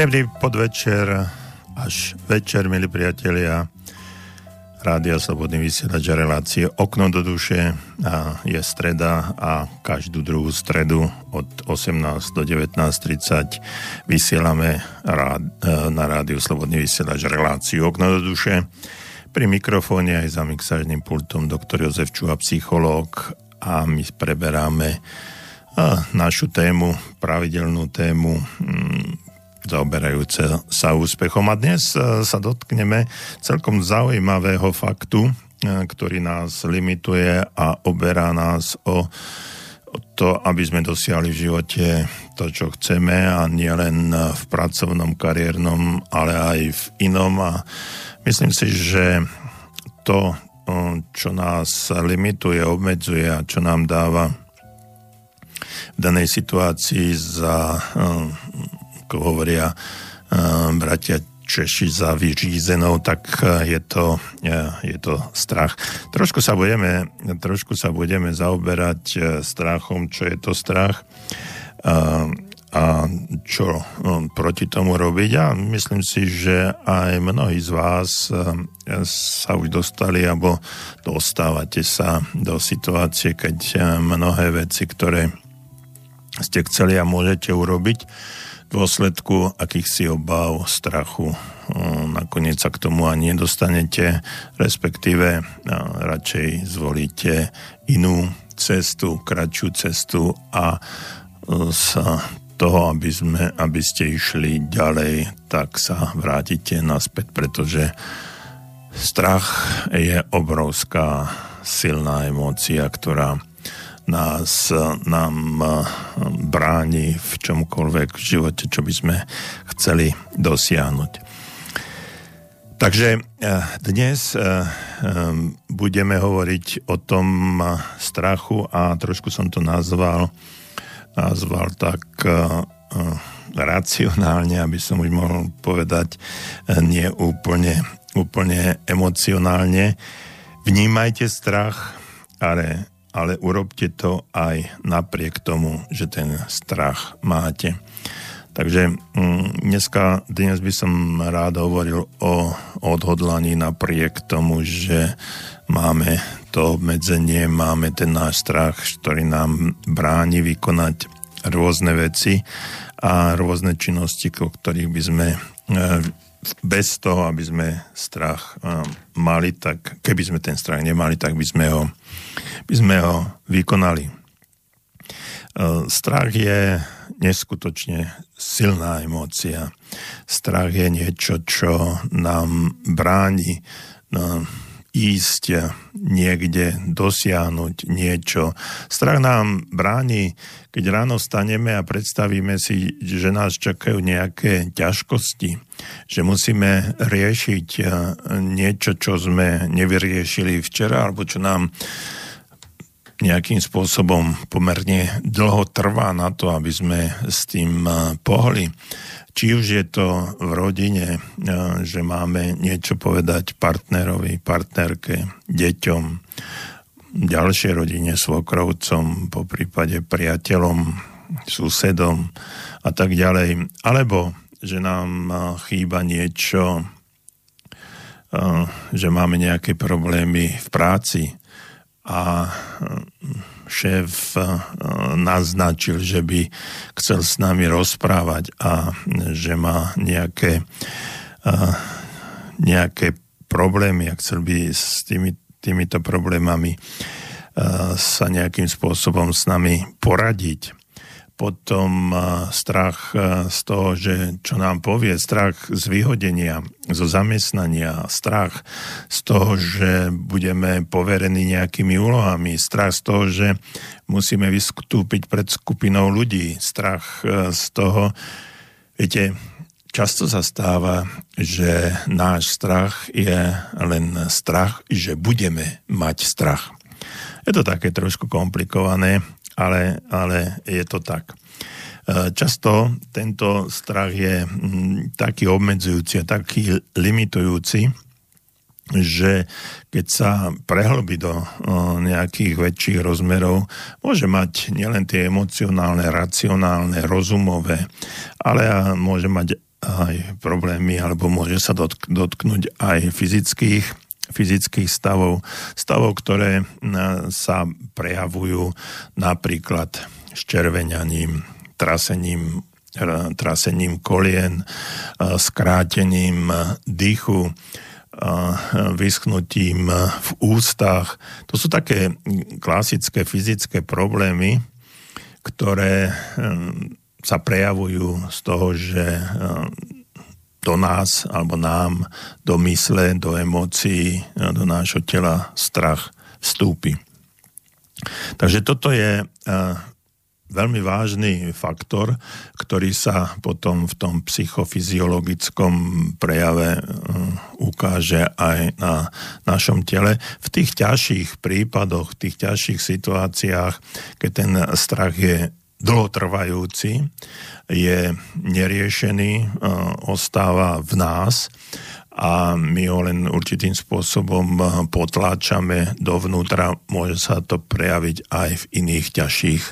Príjemný podvečer až večer, milí priatelia. Rádia Slobodný vysielač relácie Okno do duše a je streda a každú druhú stredu od 18 do 19.30 vysielame e, na rádiu Slobodný vysielač reláciu Okno do duše. Pri mikrofóne aj za mixážnym pultom doktor Jozef Čuha, psychológ a my preberáme našu tému, pravidelnú tému mm, zaoberajúce sa úspechom. A dnes e, sa dotkneme celkom zaujímavého faktu, e, ktorý nás limituje a oberá nás o to, aby sme dosiahli v živote to, čo chceme a nielen v pracovnom, kariérnom, ale aj v inom. A myslím si, že to, e, čo nás limituje, obmedzuje a čo nám dáva v danej situácii za ako hovoria uh, bratia Češi za vyřízenou, tak eh, je to, eh, je to strach. Trošku sa budeme, trošku sa budeme zaoberať strachom, čo je to strach a čo proti tomu robiť. A myslím si, že aj mnohí z vás sa už dostali alebo dostávate sa do situácie, keď mnohé veci, ktoré ste chceli a môžete urobiť, dôsledku akýchsi obáv, strachu nakoniec sa k tomu ani nedostanete, respektíve radšej zvolíte inú cestu, kratšiu cestu a z toho, aby, sme, aby ste išli ďalej, tak sa vrátite naspäť, pretože strach je obrovská silná emócia, ktorá nás nám eh, bráni v čomkoľvek v živote, čo by sme chceli dosiahnuť. Takže eh, dnes budeme hovoriť o tom strachu a trošku som to nazval, nazval tak racionálne, aby som už mohol povedať nie úplne, úplne emocionálne. Vnímajte strach, ale ale urobte to aj napriek tomu, že ten strach máte. Takže mm, dneska, dnes by som rád hovoril o odhodlaní napriek tomu, že máme to obmedzenie, máme ten náš strach, ktorý nám bráni vykonať rôzne veci a rôzne činnosti, o ktorých by sme e, bez toho, aby sme strach e, mali, tak keby sme ten strach nemali, tak by sme ho by sme ho vykonali. E, strach je neskutočne silná emócia. Strach je niečo, čo nám bráni no, ísť niekde, dosiahnuť niečo. Strach nám bráni, keď ráno staneme a predstavíme si, že nás čakajú nejaké ťažkosti, že musíme riešiť e, niečo, čo sme nevyriešili včera, alebo čo nám nejakým spôsobom pomerne dlho trvá na to, aby sme s tým eh, pohli. Či už je to v rodine, eh, že máme niečo povedať partnerovi, partnerke, deťom, ďalšej rodine, svokrovcom, po prípade priateľom, susedom a tak ďalej. Alebo že nám eh, chýba niečo, že máme nejaké problémy v práci, a šéf e, naznačil, že by chcel s nami rozprávať a že má nejaké, e, nejaké problémy a chcel by s tými, týmito problémami e, sa nejakým spôsobom s nami poradiť potom strach z toho, že čo nám povie, strach z vyhodenia, zo zamestnania, strach z toho, že budeme poverení nejakými úlohami, strach z toho, že musíme vystúpiť pred skupinou ľudí, strach z toho, viete, často sa stáva, že náš strach je len strach, že budeme mať strach. Je to také trošku komplikované, ale, ale je to tak. E, často tento strach je mm, taký obmedzujúci a taký limitujúci, že keď sa prehlbí do nejakých väčších rozmerov, môže mať nielen tie emocionálne, racionálne, rozumové, ale môže mať aj problémy, alebo môže sa dotknúť aj fyzických, fyzických stavov, stavov, ktoré sa prejavujú napríklad červeňaním, trasením, trasením kolien, skrátením dýchu, vyschnutím v ústach. To sú také klasické fyzické problémy, ktoré sa prejavujú z toho, že do nás alebo nám, do mysle, do emócií, do nášho tela strach vstúpi. Takže toto je hm, veľmi vážny faktor, ktorý sa potom v tom psychofyziologickom prejave uh, ukáže aj na našom tele. V tých ťažších prípadoch, v tých ťažších situáciách, keď ten strach je dlhotrvajúci, je neriešený, uh, ostáva v nás a my ho len určitým spôsobom uh, potláčame dovnútra, môže sa to prejaviť aj v iných ťažších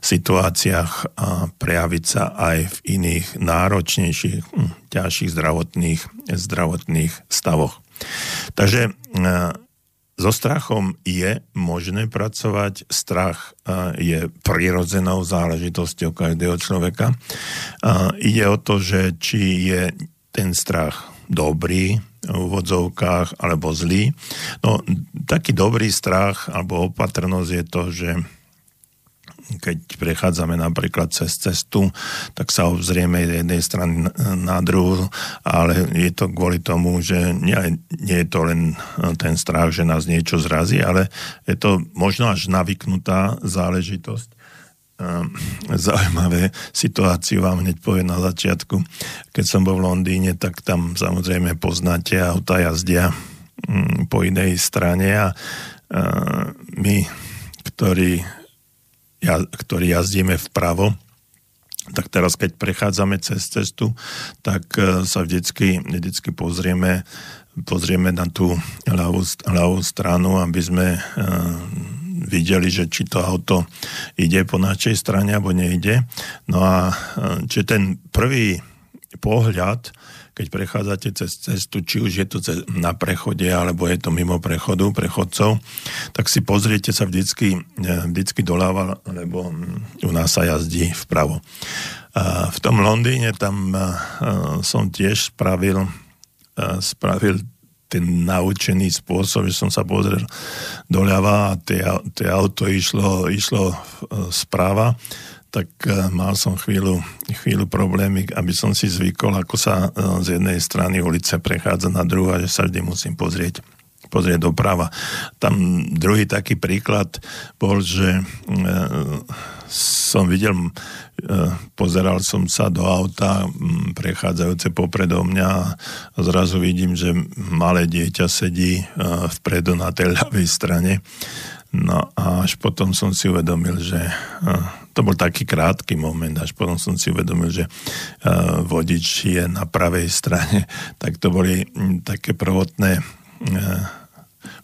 situáciách a prejaviť sa aj v iných náročnejších, hm, ťažších zdravotných, zdravotných stavoch. Takže e, so strachom je možné pracovať. Strach e, je prirodzenou záležitosťou každého človeka. Ide o to, že či je ten strach dobrý, v úvodzovkách, alebo zlý. No, taký dobrý strach alebo opatrnosť je to, že keď prechádzame napríklad cez cestu, tak sa obzrieme z jednej strany na druhú, ale je to kvôli tomu, že nie, nie je to len ten strach, že nás niečo zrazí, ale je to možno až navyknutá záležitosť ehm, zaujímavé situáciu vám hneď poviem na začiatku. Keď som bol v Londýne, tak tam samozrejme poznáte auta jazdia mm, po inej strane a ehm, my, ktorí ktorí jazdíme vpravo, tak teraz, keď prechádzame cez cestu, tak e, sa vždycky, vždycky pozrieme, pozrieme na tú ľavú, ľavú stranu, aby sme uh, videli, že či to auto ide po našej strane, alebo nejde. No a uh, či ten prvý pohľad keď prechádzate cez cestu, či už je to na prechode, alebo je to mimo prechodu, prechodcov, tak si pozriete sa vždycky, e, vždycky doľava, lebo mm, u nás sa jazdí vpravo. V tom Londýne tam e, som tiež spravil, e, spravil ten naučený spôsob, že som sa pozrel doľava a tie auto išlo, išlo správa tak e, mal som chvíľu, chvíľu problémy, aby som si zvykol, ako sa e, z jednej strany ulice prechádza na druhú a že sa vždy musím pozrieť pozrieť doprava. Tam druhý taký príklad bol, že e, som videl, pozeral som sa do auta prechádzajúce popredo mňa a zrazu vidím, že malé dieťa sedí vpredu na tej ľavej strane. No a až potom som si uvedomil, že e, to bol taký krátky moment, až potom som si uvedomil, že uh, vodič je na pravej strane, tak to boli m, také prvotné uh,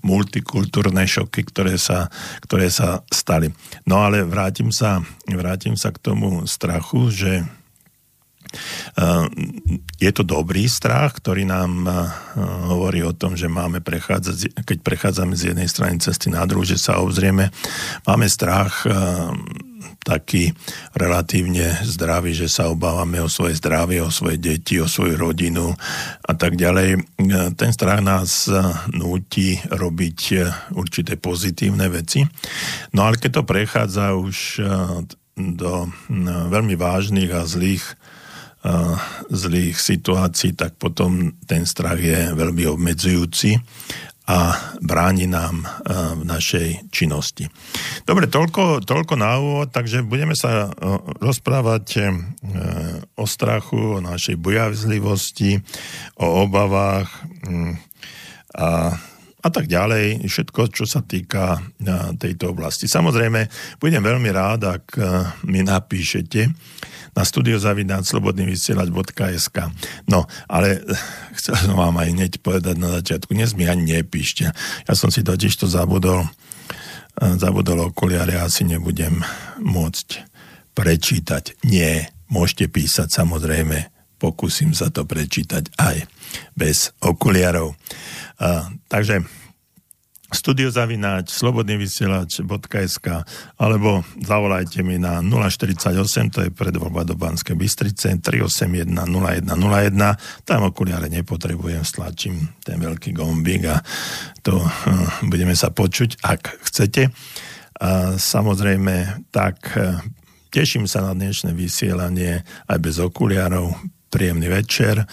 multikultúrne šoky, ktoré sa, ktoré sa stali. No ale vrátim sa, vrátim sa k tomu strachu, že je to dobrý strach, ktorý nám hovorí o tom, že máme prechádzať, keď prechádzame z jednej strany cesty na druhú, že sa obzrieme. Máme strach taký relatívne zdravý, že sa obávame o svoje zdravie, o svoje deti, o svoju rodinu a tak ďalej. Ten strach nás núti robiť určité pozitívne veci. No ale keď to prechádza už eh, do eh, veľmi vážnych a zlých eh, zlých situácií, tak potom ten strach je veľmi obmedzujúci a bráni nám e, v našej činnosti. Dobre, toľko, toľko na úvod, takže budeme sa e, rozprávať e, o strachu, o našej bojavzlivosti, o obavách mm, a a tak ďalej. Všetko, čo sa týka tejto oblasti. Samozrejme, budem veľmi rád, ak mi napíšete na studiozavináčslobodnyvysielač.sk No, ale chcel som vám aj hneď povedať na začiatku, dnes mi ani nepíšte. Ja som si totiž to zabudol, zabudol okuliare, asi nebudem môcť prečítať. Nie, môžete písať samozrejme, pokúsim sa to prečítať aj bez okuliarov. Uh, takže studiozavináč slobodnyvysielač.sk alebo zavolajte mi na 048, to je predvoľba do Banskej Bystrice, 381 0101, tam okuliare nepotrebujem, stlačím ten veľký gombík a to uh, budeme sa počuť, ak chcete. A samozrejme, tak uh, teším sa na dnešné vysielanie aj bez okuliarov, príjemný večer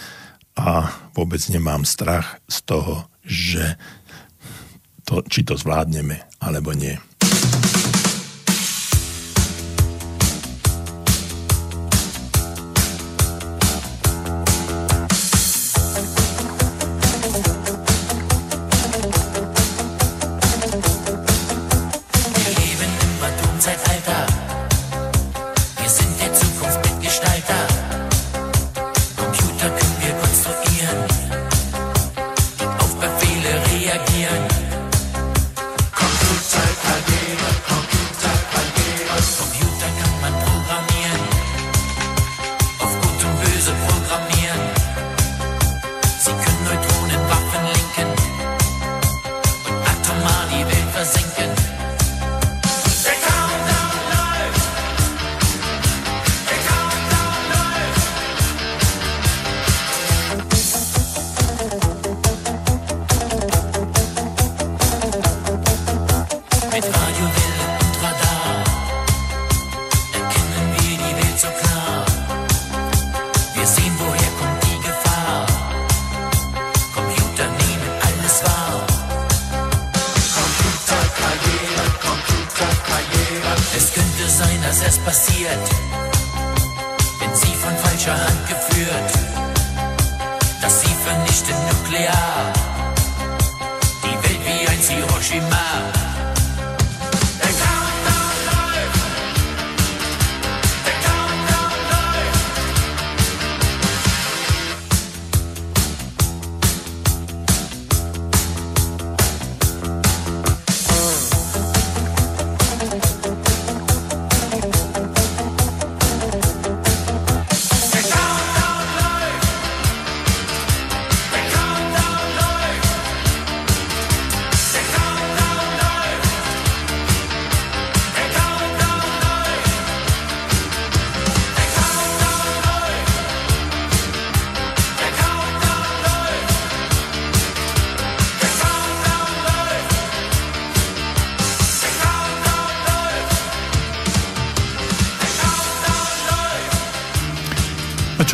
a vôbec nemám strach z toho, že to, či to zvládneme alebo nie.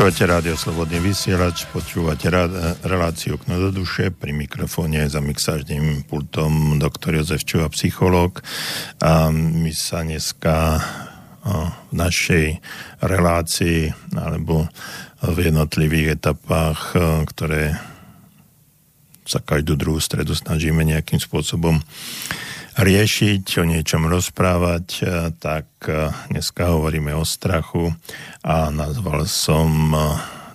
Počúvate rádio Slobodný vysielač, počúvate reláciu Okno do duše, pri mikrofóne za mixážnym pultom doktor Jozef Čuva, psychológ. A my sa dneska v našej relácii alebo v jednotlivých etapách, ktoré sa každú druhú stredu snažíme nejakým spôsobom riešiť, o niečom rozprávať, e, tak e, dneska hovoríme o strachu a nazval som e,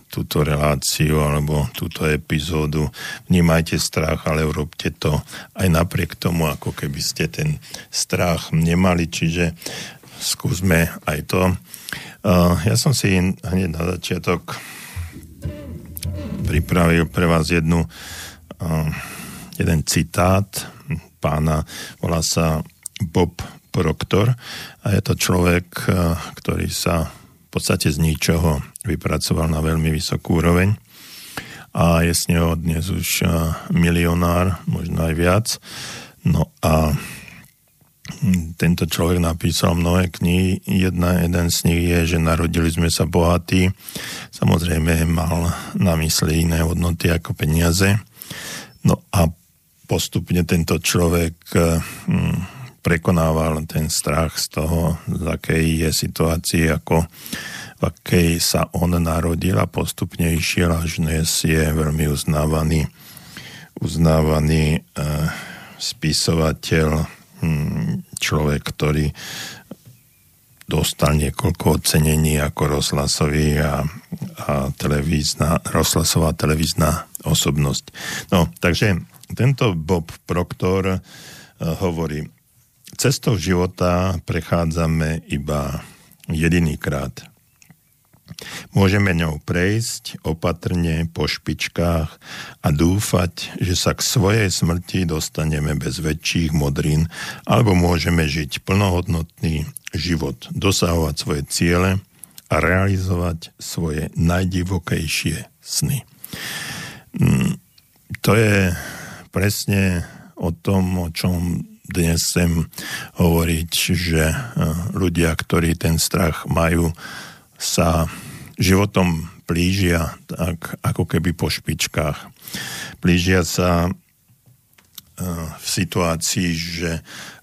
túto reláciu alebo túto epizódu Vnímajte strach, ale urobte to aj napriek tomu, ako keby ste ten strach nemali, čiže skúsme aj to. Ja som si hneď na začiatok pripravil pre vás jednu, jeden citát pána, volá sa Bob Proctor a je to človek, eh, ktorý sa v podstate z ničoho vypracoval na veľmi vysokú úroveň a je z neho dnes už eh, milionár, možno aj viac. No a tento človek napísal mnohé knihy. Jedna, jeden z nich je, že narodili sme sa bohatí. Samozrejme mal na mysli iné hodnoty ako peniaze. No a postupne tento človek eh, hm, prekonával ten strach z toho, z akej je situácii, ako v akej sa on narodil a postupne išiel až dnes je veľmi uznávaný uznávaný spisovateľ, hm, človek, ktorý dostal niekoľko ocenení ako rozhlasový a, a televízna, rozhlasová televízna osobnosť. No, takže tento Bob Proctor uh, hovorí, cestou života prechádzame iba jedinýkrát. Môžeme ňou prejsť opatrne po špičkách a dúfať, že sa k svojej smrti dostaneme bez väčších modrín, alebo môžeme žiť plnohodnotný život, dosahovať svoje ciele a realizovať svoje najdivokejšie sny. Mm, to je presne o tom, o čom dnes chcem hovoriť, že eh, ľudia, ktorí ten strach majú, sa životom plížia tak ako keby po špičkách. Plížia sa e, v situácii, že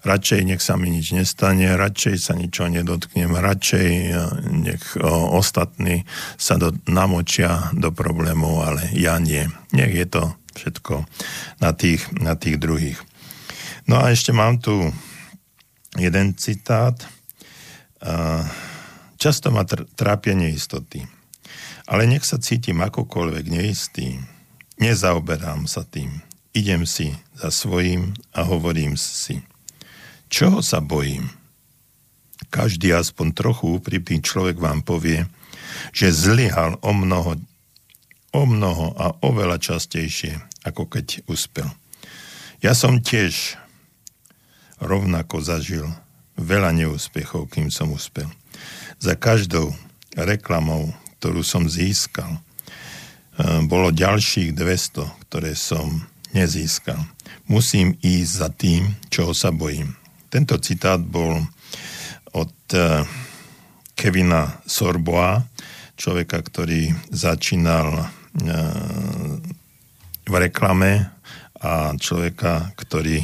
radšej nech sa mi nič nestane, radšej sa ničo nedotknem, radšej e, nech ostatní sa do, namočia do problémov, ale ja nie. Nech je to všetko na tých, na tých druhých. No a ešte mám tu jeden citát. Často ma tr- trápia neistoty. Ale nech sa cítim akokoľvek neistý, nezaoberám sa tým. Idem si za svojím a hovorím si, čoho sa bojím? Každý aspoň trochu úprimný človek vám povie, že zlyhal o mnoho, o mnoho a oveľa častejšie, ako keď uspel. Ja som tiež rovnako zažil veľa neúspechov, kým som uspel. Za každou reklamou, ktorú som získal, eh, bolo ďalších 200, ktoré som nezískal. Musím ísť za tým, čoho sa bojím. Tento citát bol od eh, Kevina Sorboa, človeka, ktorý začínal eh, v reklame a človeka, ktorý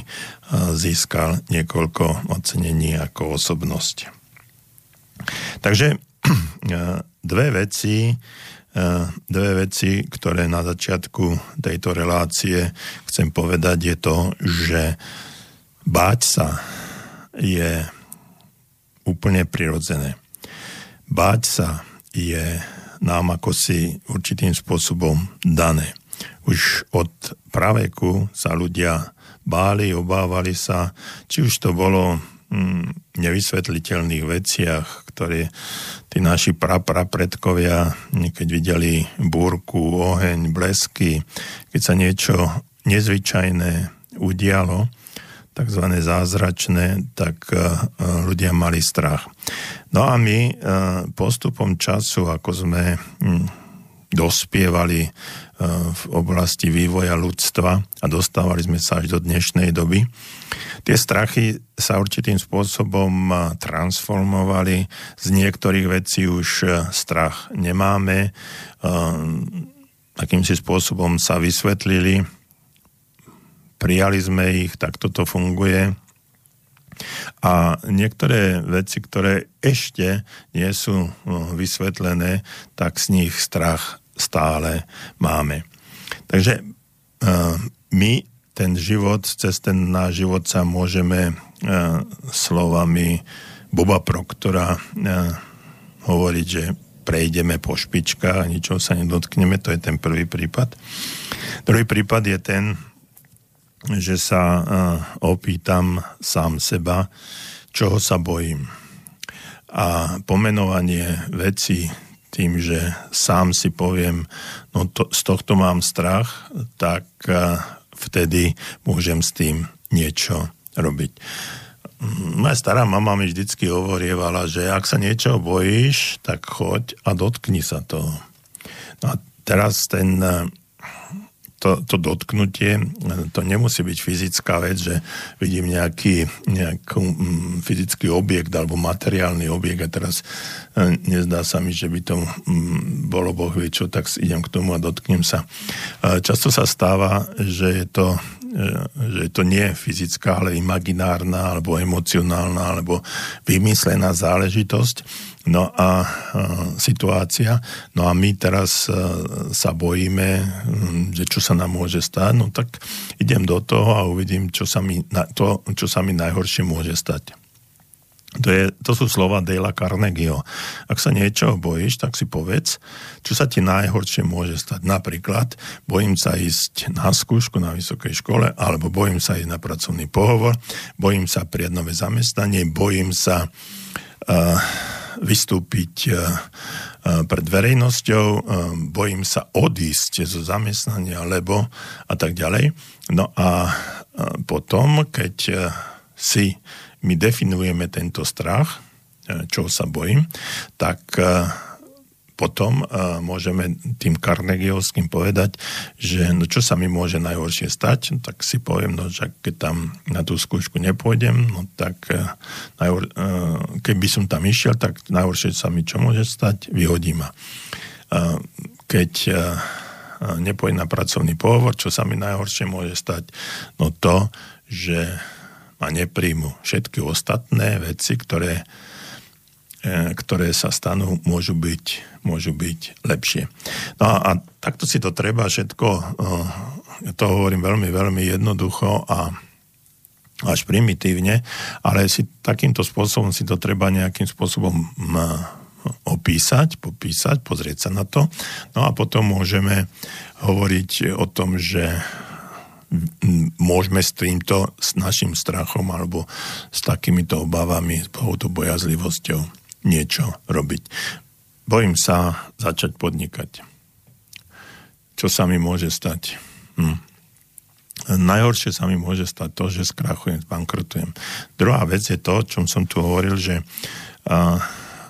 získal niekoľko ocenení ako osobnosť. Takže dve veci, eh, dve veci, ktoré na začiatku tejto relácie chcem povedať, je to, že báť sa je úplne prirodzené. Báť sa je nám ako si určitým spôsobom dané. Už od praveku sa ľudia báli, obávali sa, či už to bolo Mm, nevysvetliteľných veciach, ktoré tí naši prapredkovia, keď videli búrku, oheň, blesky, keď sa niečo nezvyčajné udialo, tzv. zázračné, tak e, ľudia mali strach. No a my e, postupom času, ako sme mm, dospievali v oblasti vývoja ľudstva a dostávali sme sa až do dnešnej doby, Tie strachy sa určitým spôsobom transformovali. Z niektorých vecí už e, strach nemáme. Akýmsi spôsobom sa vysvetlili. Prijali sme ich, tak toto funguje. A niektoré veci, ktoré ešte nie sú vysvetlené, tak z nich strach stále máme. Takže my ten život, cez ten náš život sa môžeme e, slovami Boba Proktora e, hovoriť, že prejdeme po špičkách a ničo sa nedotkneme, to je ten prvý prípad. Druhý prípad je ten, že sa opýtam sám seba, čoho sa bojím. A pomenovanie veci tým, že sám si poviem, no to, z tohto mám strach, tak vtedy môžem s tým niečo robiť. Moja stará mama mi vždycky hovorievala, že ak sa niečo bojíš, tak choď a dotkni sa toho. No a teraz ten to, to dotknutie, to nemusí byť fyzická vec, že vidím nejaký, nejaký mm, fyzický objekt alebo materiálny objekt a teraz e, nezdá sa mi, že by to mm, bolo Boh vie čo, tak idem k tomu a dotknem sa. E, často sa stáva, že je to že to nie je fyzická, ale imaginárna, alebo emocionálna, alebo vymyslená záležitosť. No a situácia, no a my teraz sa bojíme, že čo sa nám môže stať, no tak idem do toho a uvidím, čo sa mi, to, čo sa mi najhoršie môže stať. To, je, to sú slova Dale Carnegieho. Ak sa niečo bojíš, tak si povedz, čo sa ti najhoršie môže stať. Napríklad, bojím sa ísť na skúšku na vysokej škole, alebo bojím sa ísť na pracovný pohovor, bojím sa prijať nové zamestnanie, bojím sa uh, vystúpiť uh, pred verejnosťou, uh, bojím sa odísť zo zamestnania, lebo a tak ďalej. No a potom, keď si my definujeme tento strach, e, čo sa bojím, tak e, potom uh, môžeme tým Carnegievským povedať, že no čo sa mi môže najhoršie stať, no, tak si poviem, no že keď tam na tú skúšku nepôjdem, no tak uh, uh, keby som tam išiel, tak najhoršie sa mi čo môže stať, vyhodí ma. Uh, keď uh, nepôjdem na pracovný pohovor, čo sa mi najhoršie môže stať, no to, že a nepríjmu. Všetky ostatné veci, ktoré, ktoré sa stanú, môžu byť, môžu byť lepšie. No a takto si to treba všetko, e, ja to hovorím veľmi, veľmi jednoducho a až primitívne, ale si takýmto spôsobom si to treba nejakým spôsobom opísať, popísať, pozrieť sa na to. No a potom môžeme hovoriť o tom, že môžeme s týmto, s našim strachom alebo s takýmito obavami, s touto bojazlivosťou niečo robiť. Bojím sa začať podnikať. Čo sa mi môže stať? Hm. Najhoršie sa mi môže stať to, že skrachujem, bankrotujem. Druhá vec je to, o čom som tu hovoril, že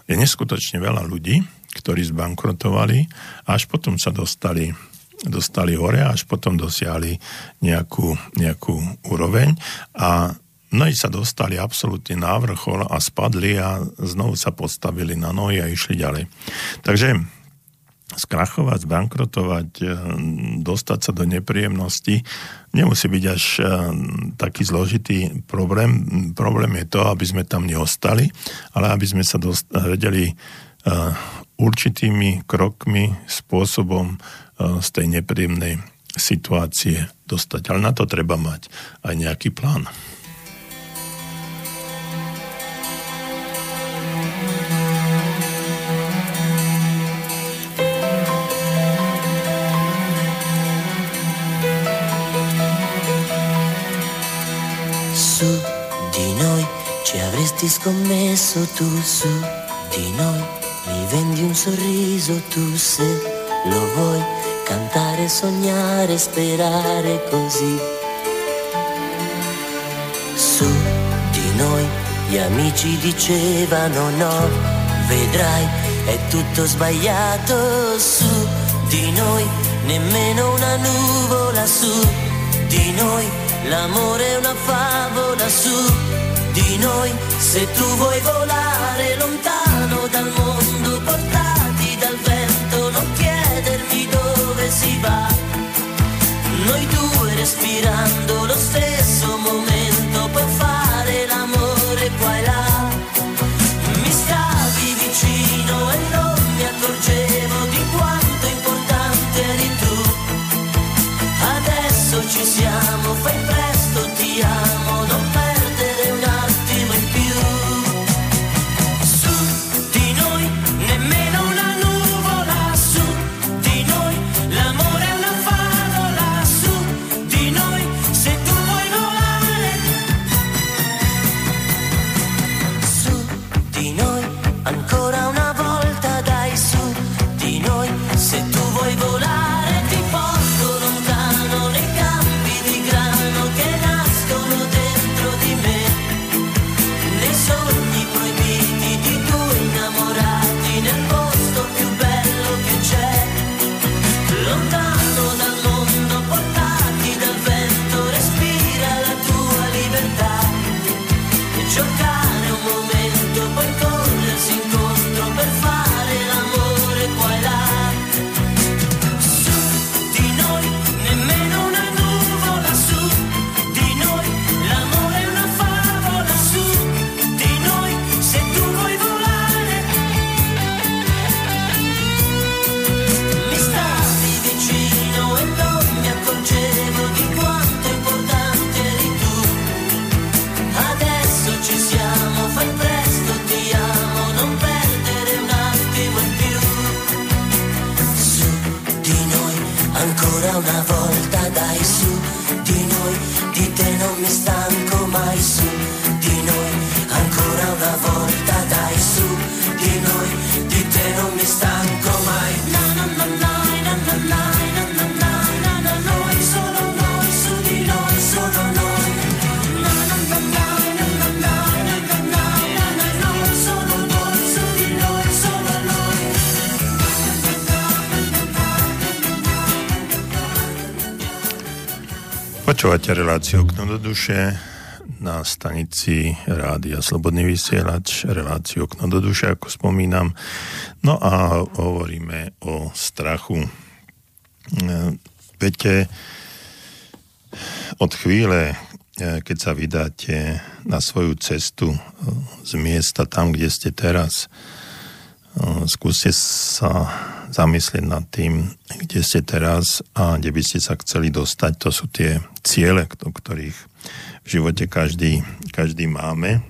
je neskutočne veľa ľudí, ktorí zbankrotovali a až potom sa dostali dostali hore, až potom dosiahli nejakú, nejakú úroveň a mnohí sa dostali absolútne na vrchol a spadli a znovu sa postavili na nohy a išli ďalej. Takže skrachovať, zbankrotovať, e, dostať sa do nepríjemnosti nemusí byť až e, taký zložitý problém. Problém je to, aby sme tam neostali, ale aby sme sa dost- vedeli e, určitými krokmi, spôsobom z tej nepríjemnej situácie dostať. Ale na to treba mať aj nejaký plán. Avresti scommesso tu su di noi mi vendi un sorriso tu se lo vuoi cantare, sognare, sperare così. Su di noi gli amici dicevano no, vedrai, è tutto sbagliato su di noi, nemmeno una nuvola su di noi, l'amore è una favola su di noi, se tu vuoi volare lontano dal mondo portati dal vento, non chiedermi dove si va. Noi due respirando lo stesso momento per fare l'amore Reláciu Okno do duše na stanici Rádia Slobodný vysielač, reláciu Okno do duše, ako spomínam. No a hovoríme o strachu. E, Viete, od chvíle, e, keď sa vydáte na svoju cestu e, z miesta tam, kde ste teraz, skúste sa zamyslieť nad tým, kde ste teraz a kde by ste sa chceli dostať. To sú tie ciele, o ktorých v živote každý, každý máme.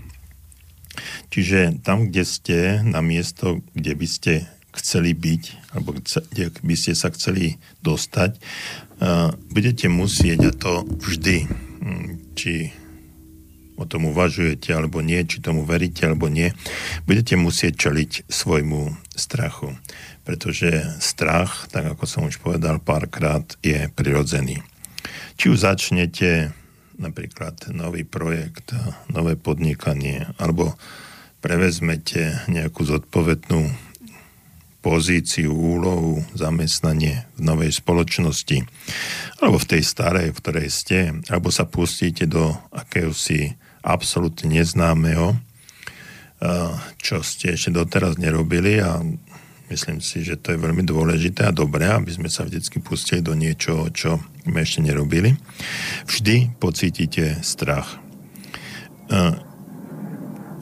Čiže tam, kde ste, na miesto, kde by ste chceli byť, alebo kde by ste sa chceli dostať, budete musieť, a to vždy, hm, či o tom uvažujete alebo nie, či tomu veríte alebo nie, budete musieť čeliť svojmu strachu. Pretože strach, tak ako som už povedal párkrát, je prirodzený. Či už začnete napríklad nový projekt, nové podnikanie, alebo prevezmete nejakú zodpovednú pozíciu, úlohu, zamestnanie v novej spoločnosti, alebo v tej starej, v ktorej ste, alebo sa pustíte do akéhosi absolútne neznámeho, čo ste ešte doteraz nerobili a myslím si, že to je veľmi dôležité a dobré, aby sme sa vždy pustili do niečoho, čo sme ešte nerobili. Vždy pocítite strach.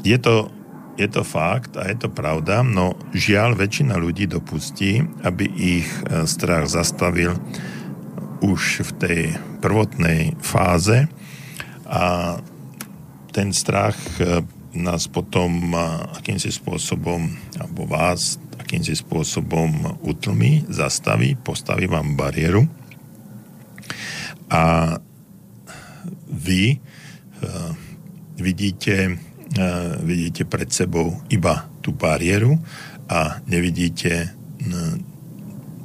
Je to, je to fakt a je to pravda, no žiaľ väčšina ľudí dopustí, aby ich strach zastavil už v tej prvotnej fáze a ten strach e, nás potom akýmsi spôsobom, alebo vás akýmsi spôsobom utlmi, zastaví, postaví vám bariéru a vy uh, vidíte, uh, vidíte pred sebou iba tú bariéru a nevidíte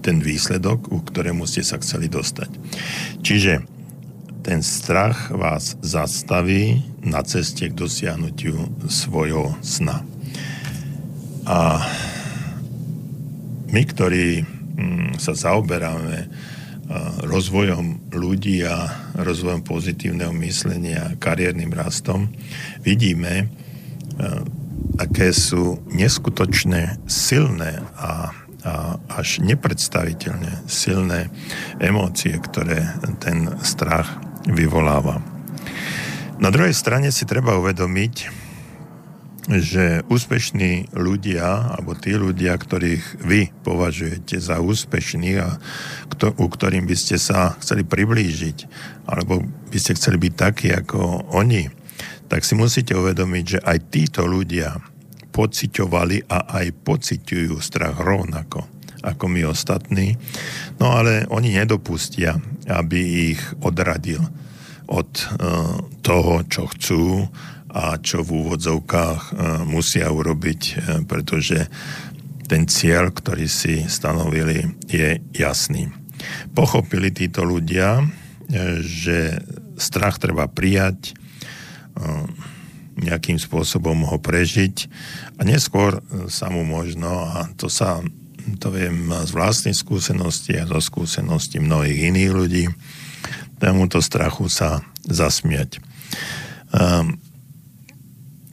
ten výsledok, u ktorému ste sa chceli dostať. Čiže ten strach vás zastaví na ceste k dosiahnutiu svojho sna. A my, ktorí mm, sa zaoberáme rozvojom ľudí a rozvojom pozitívneho myslenia, kariérnym rastom, vidíme, aké sú neskutočné silné a, a až nepredstaviteľne silné emócie, ktoré ten strach vyvoláva. Na druhej strane si treba uvedomiť, že úspešní ľudia, alebo tí ľudia, ktorých vy považujete za úspešných a kto, u ktorým by ste sa chceli priblížiť, alebo by ste chceli byť takí ako oni, tak si musíte uvedomiť, že aj títo ľudia pociťovali a aj pociťujú strach rovnako ako my ostatní. No ale oni nedopustia, aby ich odradil od uh, toho, čo chcú a čo v úvodzovkách uh, musia urobiť, uh, pretože ten cieľ, ktorý si stanovili, je jasný. Pochopili títo ľudia, že strach treba prijať, nejakým spôsobom ho prežiť a neskôr sa mu možno, a to sa to viem z vlastnej skúsenosti a zo skúsenosti mnohých iných ľudí, tomuto strachu sa zasmiať. Um,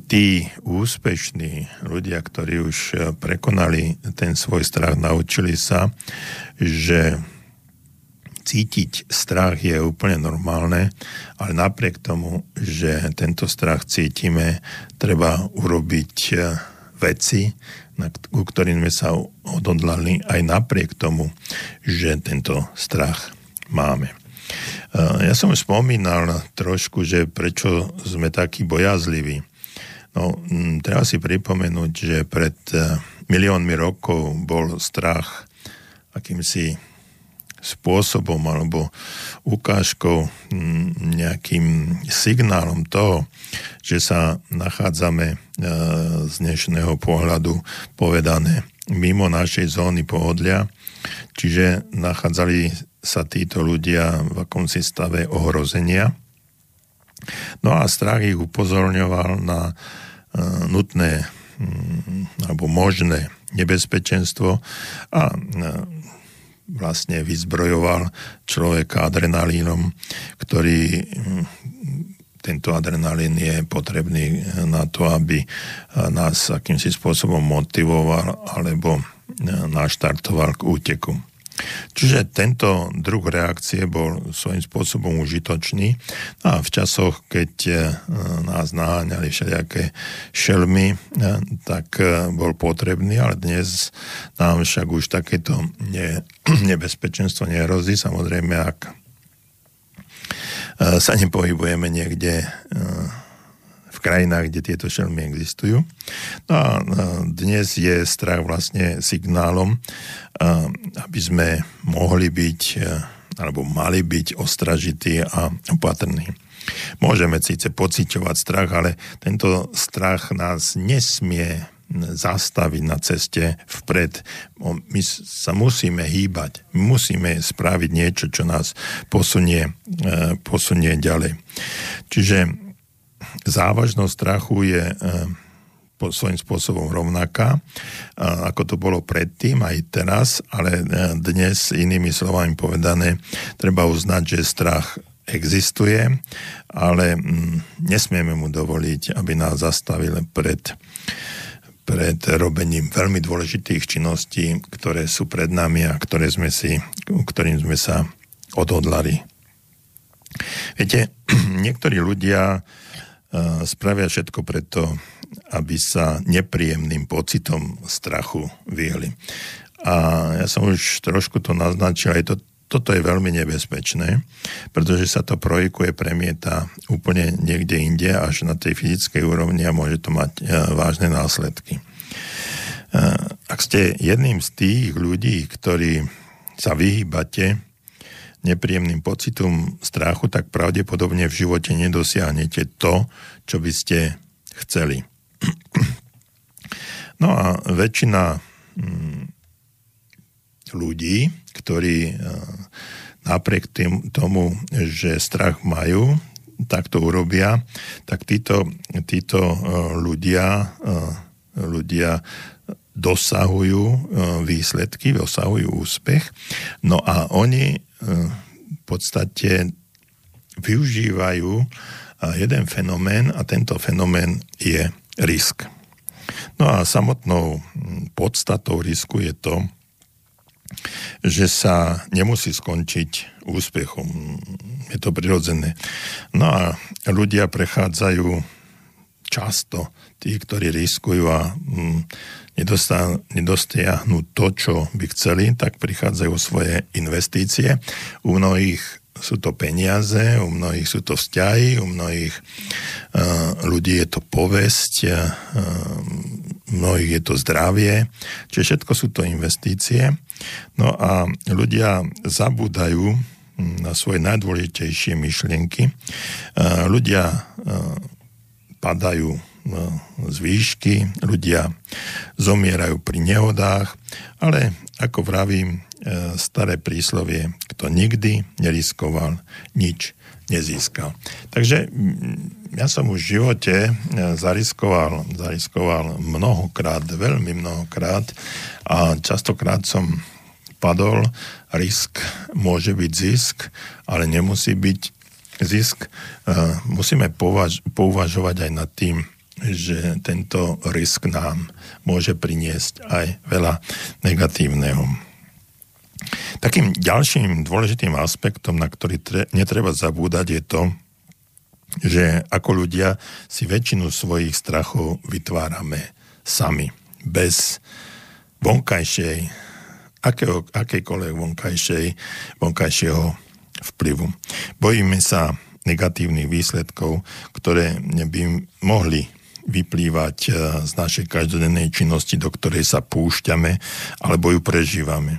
tí úspešní ľudia, ktorí už prekonali ten svoj strach, naučili sa, že cítiť strach je úplne normálne, ale napriek tomu, že tento strach cítime, treba urobiť veci, ku ktorým sme sa odhodlali aj napriek tomu, že tento strach máme. Ja som spomínal trošku, že prečo sme takí bojazliví. No, treba si pripomenúť, že pred miliónmi rokov bol strach akýmsi spôsobom alebo ukážkou, nejakým signálom toho, že sa nachádzame e, z dnešného pohľadu povedané mimo našej zóny pohodlia, čiže nachádzali sa títo ľudia v akomsi stave ohrozenia. No a strach ich upozorňoval na nutné alebo možné nebezpečenstvo a e, vlastne vyzbrojoval človeka adrenalínom, ktorý mm, tento adrenalín je potrebný na to, aby nás akýmsi spôsobom motivoval alebo naštartoval k úteku. Čiže tento druh reakcie bol svojím spôsobom užitočný a v časoch, keď e, nás naháňali všelijaké šelmy, e, tak e, bol potrebný, ale dnes nám však už takéto ne, nebezpečenstvo nehrozí. Samozrejme, ak sa nepohybujeme niekde krajinách, kde tieto šelmy existujú. No a dnes je strach vlastne signálom, aby sme mohli byť alebo mali byť ostražití a opatrní. Môžeme síce pociťovať strach, ale tento strach nás nesmie zastaviť na ceste vpred. My sa musíme hýbať, musíme spraviť niečo, čo nás posunie, e, posunie ďalej. Čiže závažnosť strachu je e, svojím spôsobom rovnaká, ako to bolo predtým aj teraz, ale e, dnes inými slovami povedané, treba uznať, že strach existuje, ale mm, nesmieme mu dovoliť, aby nás zastavil pred, pred robením veľmi dôležitých činností, ktoré sú pred nami a ktoré sme si, ktorým sme sa odhodlali. Viete, niektorí ľudia spravia všetko preto, aby sa nepríjemným pocitom strachu vyhli. A ja som už trošku to naznačil, aj to, toto je veľmi nebezpečné, pretože sa to projekuje, premieta úplne niekde inde, až na tej fyzickej úrovni a môže to mať e, vážne následky. E, ak ste jedným z tých ľudí, ktorí sa vyhýbate nepríjemným pocitom strachu, tak pravdepodobne v živote nedosiahnete to, čo by ste chceli. No a väčšina mm, ľudí, ktorí e, napriek tým, tomu, že strach majú, tak to urobia, tak títo, títo e, ľudia, e, ľudia dosahujú výsledky, dosahujú úspech. No a oni v podstate využívajú jeden fenomén a tento fenomén je risk. No a samotnou podstatou risku je to, že sa nemusí skončiť úspechom. Je to prirodzené. No a ľudia prechádzajú často, tí, ktorí riskujú a nedostiahnu to, čo by chceli, tak prichádzajú svoje investície. U mnohých sú to peniaze, u mnohých sú to vzťahy, u mnohých uh, ľudí je to povesť, uh, mnohých je to zdravie, čiže všetko sú to investície. No a ľudia zabúdajú na svoje najdôležitejšie myšlienky. Ľudia padajú z výšky, ľudia zomierajú pri nehodách, ale ako vravím, e, staré príslovie, kto nikdy neriskoval, nič nezískal. Takže mm, ja som už v živote e, zariskoval, zariskoval mnohokrát, veľmi mnohokrát a častokrát som padol, risk môže byť zisk, ale nemusí byť zisk. E, musíme považ- pouvažovať aj nad tým, že tento risk nám môže priniesť aj veľa negatívneho. Takým ďalším dôležitým aspektom, na ktorý tre, netreba zabúdať, je to, že ako ľudia si väčšinu svojich strachov vytvárame sami, bez vonkajšej, akého, akejkoľvek vonkajšej, vonkajšieho vplyvu. Bojíme sa negatívnych výsledkov, ktoré by mohli vyplývať e, z našej každodennej činnosti, do ktorej sa púšťame alebo ju prežívame.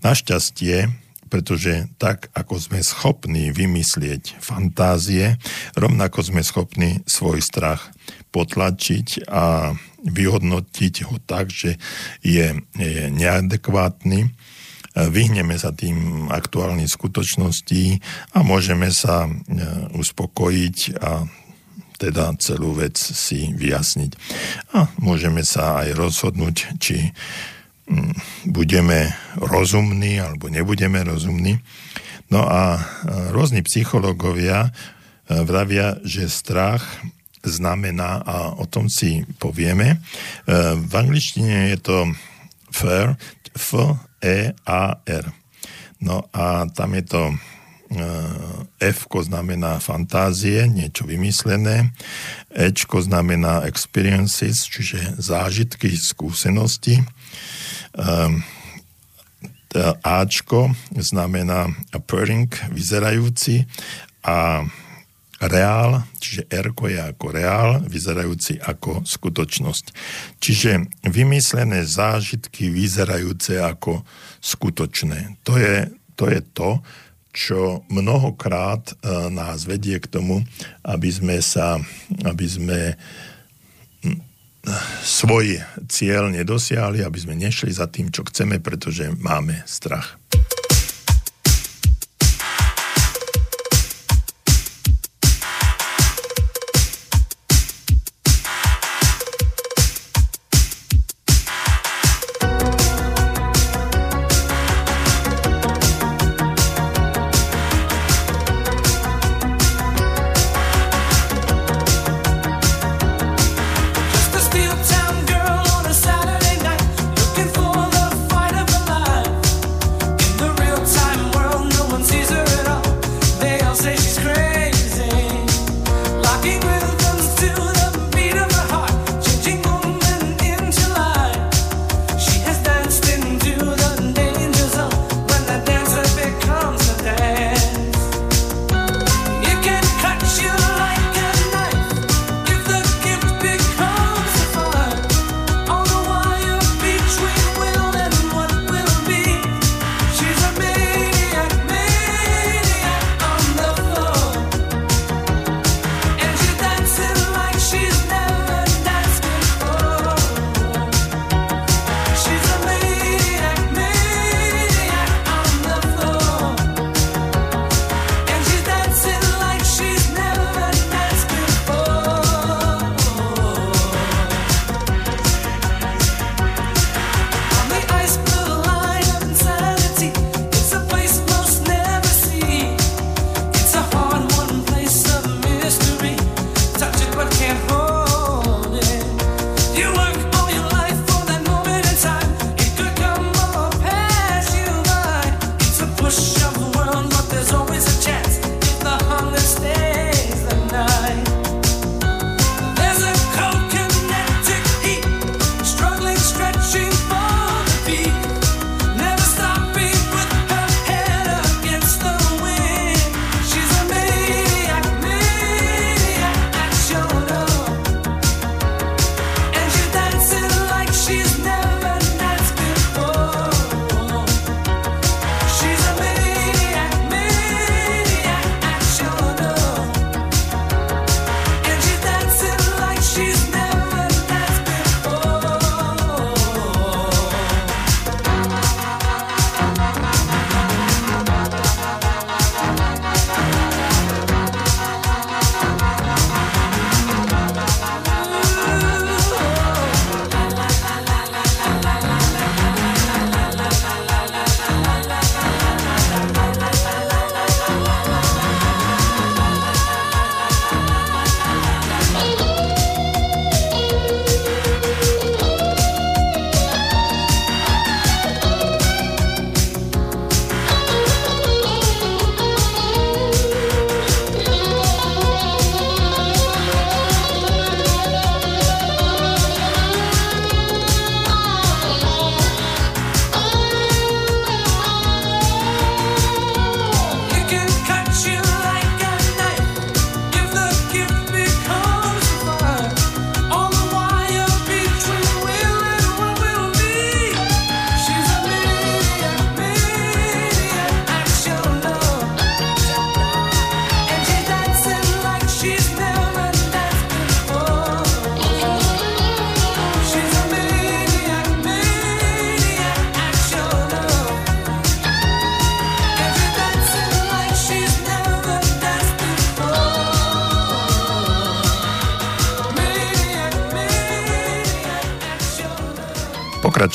Našťastie pretože tak, ako sme schopní vymyslieť fantázie, rovnako sme schopní svoj strach potlačiť a vyhodnotiť ho tak, že je, je neadekvátny, vyhneme sa tým aktuálnym skutočností a môžeme sa e, uspokojiť a teda celú vec si vyjasniť. A môžeme sa aj rozhodnúť, či Mm, budeme rozumní alebo nebudeme rozumní. No a rôzni psychológovia e, vravia, že strach znamená, a o tom si povieme, e, v angličtine je to fear, F-E-A-R. No a tam je to e, F znamená fantázie, niečo vymyslené, Ečko znamená experiences, čiže zážitky, skúsenosti, Ehm, Ačko znamená appearing, vyzerajúci a reál, čiže R je ako reál, vyzerajúci ako skutočnosť. Čiže vymyslené zážitky vyzerajúce ako skutočné. To je to, je to čo mnohokrát uh, nás vedie k tomu, aby sme sa, aby sme svoj cieľ nedosiahli, aby sme nešli za tým, čo chceme, pretože máme strach.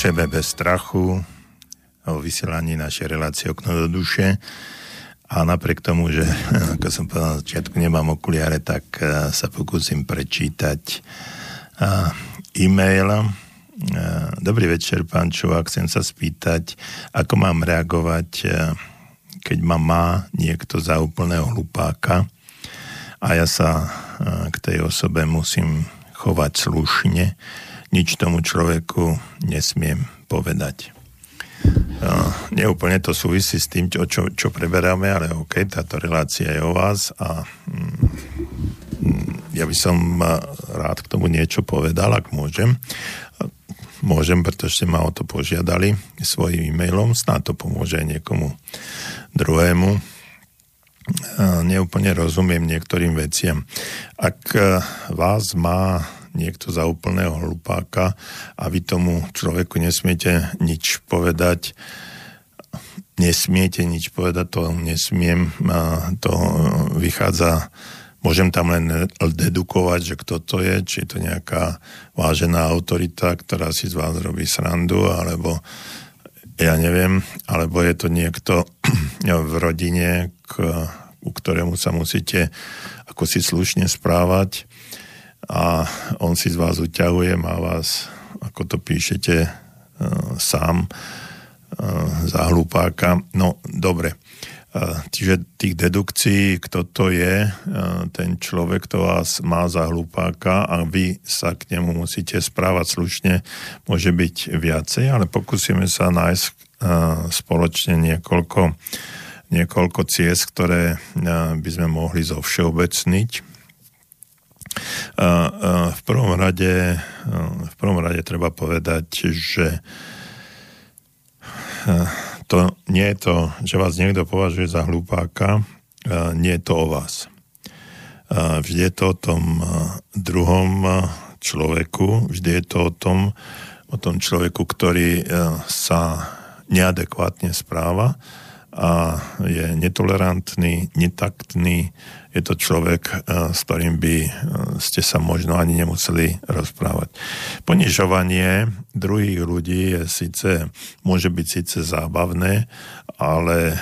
Pokračujeme bez strachu o vysielaní našej relácie okno do duše. A napriek tomu, že ako som povedal na začiatku, nemám okuliare, tak eh, sa pokúsim prečítať eh, e-mail. Eh, dobrý večer, pán Čovák, chcem sa spýtať, ako mám reagovať, keď ma má niekto za úplného hlupáka? A ja sa k tej osobe musím chovať slušne, nič tomu človeku nesmiem povedať. Uh, neúplne to súvisí s tým, čo, čo, čo preberáme, ale OK, táto relácia je o vás a mm, ja by som rád k tomu niečo povedal, ak môžem. Môžem, pretože ma o to požiadali svojim e-mailom, snáď to pomôže niekomu druhému. Uh, neúplne rozumiem niektorým veciam. Ak vás má niekto za úplného hlupáka a vy tomu človeku nesmiete nič povedať, nesmiete nič povedať, to nesmiem, to vychádza, môžem tam len dedukovať, že kto to je, či je to nejaká vážená autorita, ktorá si z vás robí srandu, alebo ja neviem, alebo je to niekto v rodine, k, u ktorému sa musíte ako si slušne správať a on si z vás uťahuje, má vás, ako to píšete, uh, sám uh, za hlupáka. No, dobre. Uh, čiže tých dedukcií, kto to je, ten človek, kto vás má za hlupáka a vy sa k nemu musíte správať slušne, môže byť viacej, ale pokúsime sa nájsť spoločne niekoľko, niekoľko ciest, ktoré by sme mohli zovšeobecniť v prvom rade, v prvom rade treba povedať, že to nie je to, že vás niekto považuje za hlupáka, nie je to o vás. Vždy je to o tom druhom človeku, vždy je to o tom, o tom človeku, ktorý sa neadekvátne správa a je netolerantný, netaktný, je to človek, eh, s ktorým by eh, ste sa možno ani nemuseli rozprávať. Ponižovanie druhých ľudí je síce, môže byť síce zábavné, ale eh,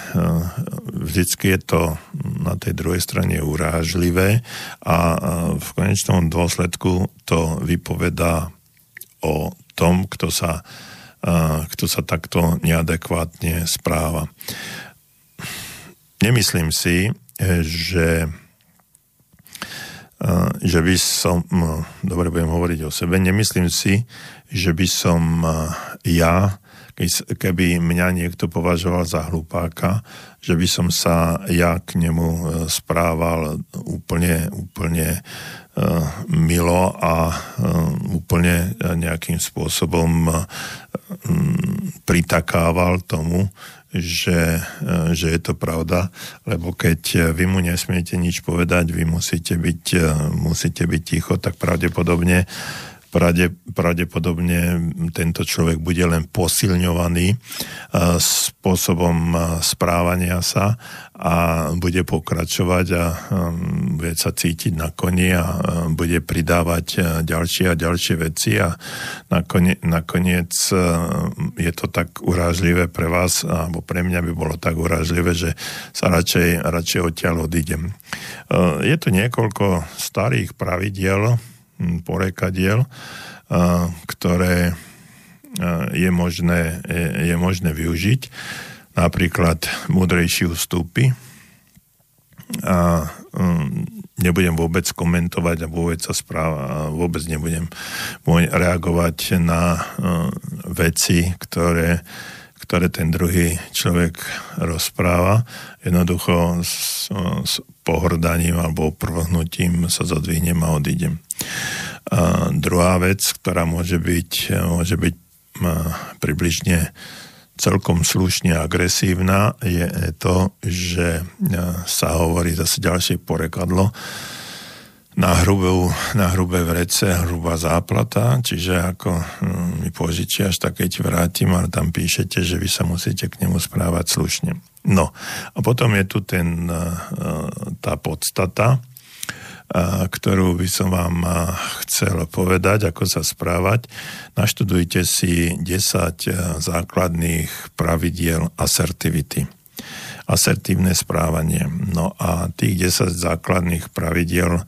vždycky je to na tej druhej strane urážlivé a v konečnom dôsledku to vypovedá o tom, kto sa, kto sa takto neadekvátne správa. Nemyslím si, že že by som, dobre budem hovoriť o sebe, nemyslím si, že by som ja, keby mňa niekto považoval za hlupáka, že by som sa ja k nemu správal úplne, úplne milo a úplne nejakým spôsobom pritakával tomu, že, e, že je to pravda, lebo keď vy mu nesmiete nič povedať, vy musíte byť, e, musíte byť ticho, tak pravdepodobne pravde, pravdepodobne tento človek bude len posilňovaný spôsobom správania sa a bude pokračovať a bude sa cítiť na koni a bude pridávať ďalšie a ďalšie veci a nakoniec, nakoniec je to tak urážlivé pre vás, alebo pre mňa by bolo tak urážlivé, že sa radšej, radšej odtiaľ odídem. Je tu niekoľko starých pravidiel, porekadiel, ktoré je možné, je možné využiť. Napríklad múdrejší ústupy. A nebudem vôbec komentovať a vôbec sa správa, vôbec nebudem reagovať na veci, ktoré ktoré ten druhý človek rozpráva. Jednoducho pohrdaním alebo prvohnutím sa zodvihnem a odídem. A druhá vec, ktorá môže byť, môže byť približne celkom slušne agresívna, je to, že sa hovorí zase ďalšie porekadlo, na, hrubú, na hrubé vrece hrubá záplata, čiže ako hm, mi požičiaš, tak keď vrátim, ale tam píšete, že vy sa musíte k nemu správať slušne. No a potom je tu ten, eh, tá podstata, ktorú by som vám chcel povedať, ako sa správať. Naštudujte si 10 základných pravidiel asertivity. Asertívne správanie. No a tých 10 základných pravidiel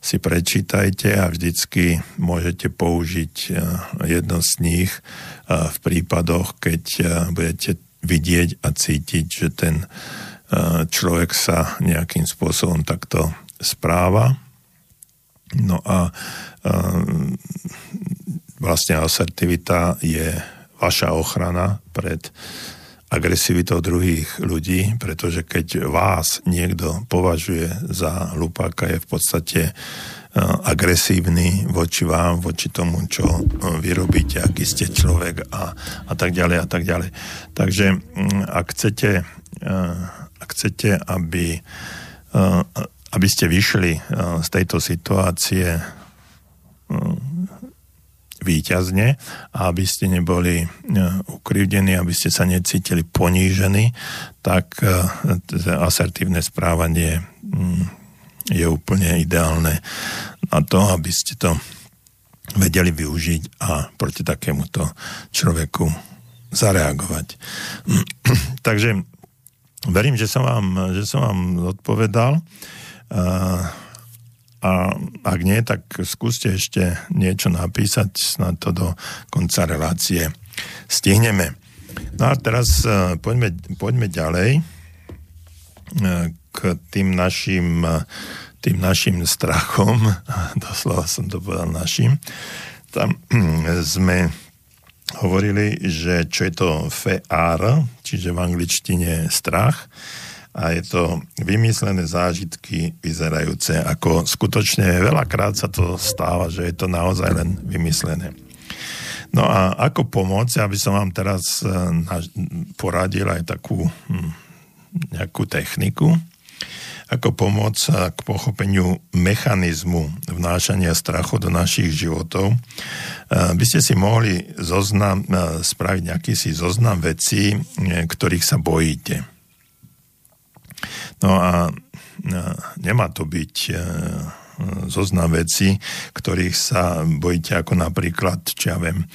si prečítajte a vždycky môžete použiť eh, jedno z nich eh, v prípadoch, keď eh, budete vidieť a cítiť, že ten človek sa nejakým spôsobom takto správa. No a vlastne asertivita je vaša ochrana pred agresivitou druhých ľudí, pretože keď vás niekto považuje za hlupáka, je v podstate e, agresívny voči vám, voči tomu, čo e, vy robíte, aký ste človek a, a tak ďalej a tak ďalej. Takže mm, ak chcete, e, ak chcete aby, aby ste vyšli z tejto situácie výťazne a aby ste neboli ukrivdení, aby ste sa necítili ponížení, tak asertívne správanie mm, je úplne ideálne na to, aby ste to vedeli využiť a proti takémuto človeku zareagovať. Takže verím, že som vám, že som vám odpovedal. A ak nie, tak skúste ešte niečo napísať, snad to do konca relácie stihneme. No a teraz uh, poďme, poďme ďalej uh, k tým našim, tým našim strachom, doslova som to povedal našim. Tam sme hovorili, že čo je to fear, čiže v angličtine strach, a je to vymyslené zážitky vyzerajúce ako skutočne veľakrát sa to stáva, že je to naozaj len vymyslené. No a ako pomôcť, aby som vám teraz e, poradil aj takú hm, nejakú techniku, ako pomôcť k pochopeniu mechanizmu vnášania strachu do našich životov, e, by ste si mohli zoznam, e, spraviť nejaký si zoznam vecí, ktorých sa bojíte. No a nemá to byť e, zoznam veci, ktorých sa bojíte, ako napríklad, čo ja viem, e,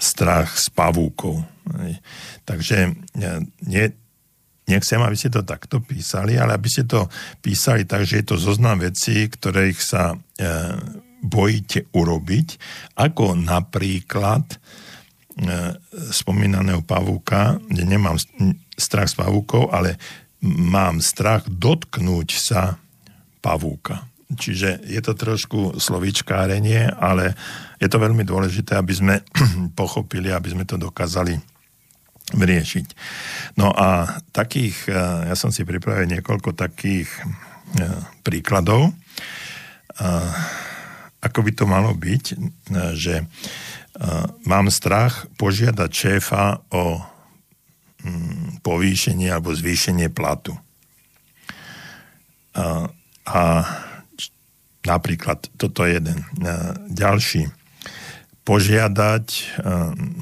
strach s pavúkou. Takže e, nie, nechcem, aby ste to takto písali, ale aby ste to písali tak, že je to zoznam vecí, ktorých sa bojíte urobiť, ako napríklad spomínaného pavúka, kde nemám strach s pavúkou, ale mám strach dotknúť sa pavúka. Čiže je to trošku slovičkárenie, ale je to veľmi dôležité, aby sme pochopili, aby sme to dokázali vyriešiť. No a takých, e, ja som si pripravil niekoľko takých e, príkladov, e, ako by to malo byť, že mám strach požiadať šéfa o Mm, povýšenie alebo zvýšenie platu. A, a napríklad toto je jeden. Ďalší. Požiadať,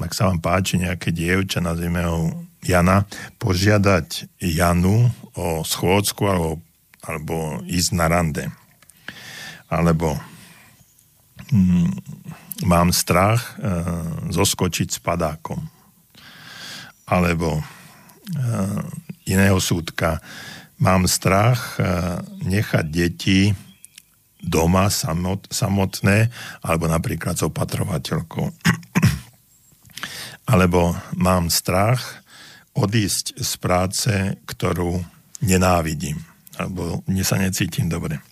ak sa vám páči nejaké dievča, nazvime ho Jana, požiadať Janu o schôdzku alebo, alebo ísť na rande. Alebo mm, mám strach e, zoskočiť s padákom alebo uh, iného súdka. Mám strach uh, nechať deti doma samot, samotné, alebo napríklad s opatrovateľkou. alebo mám strach odísť z práce, ktorú nenávidím, alebo mne sa necítim dobre.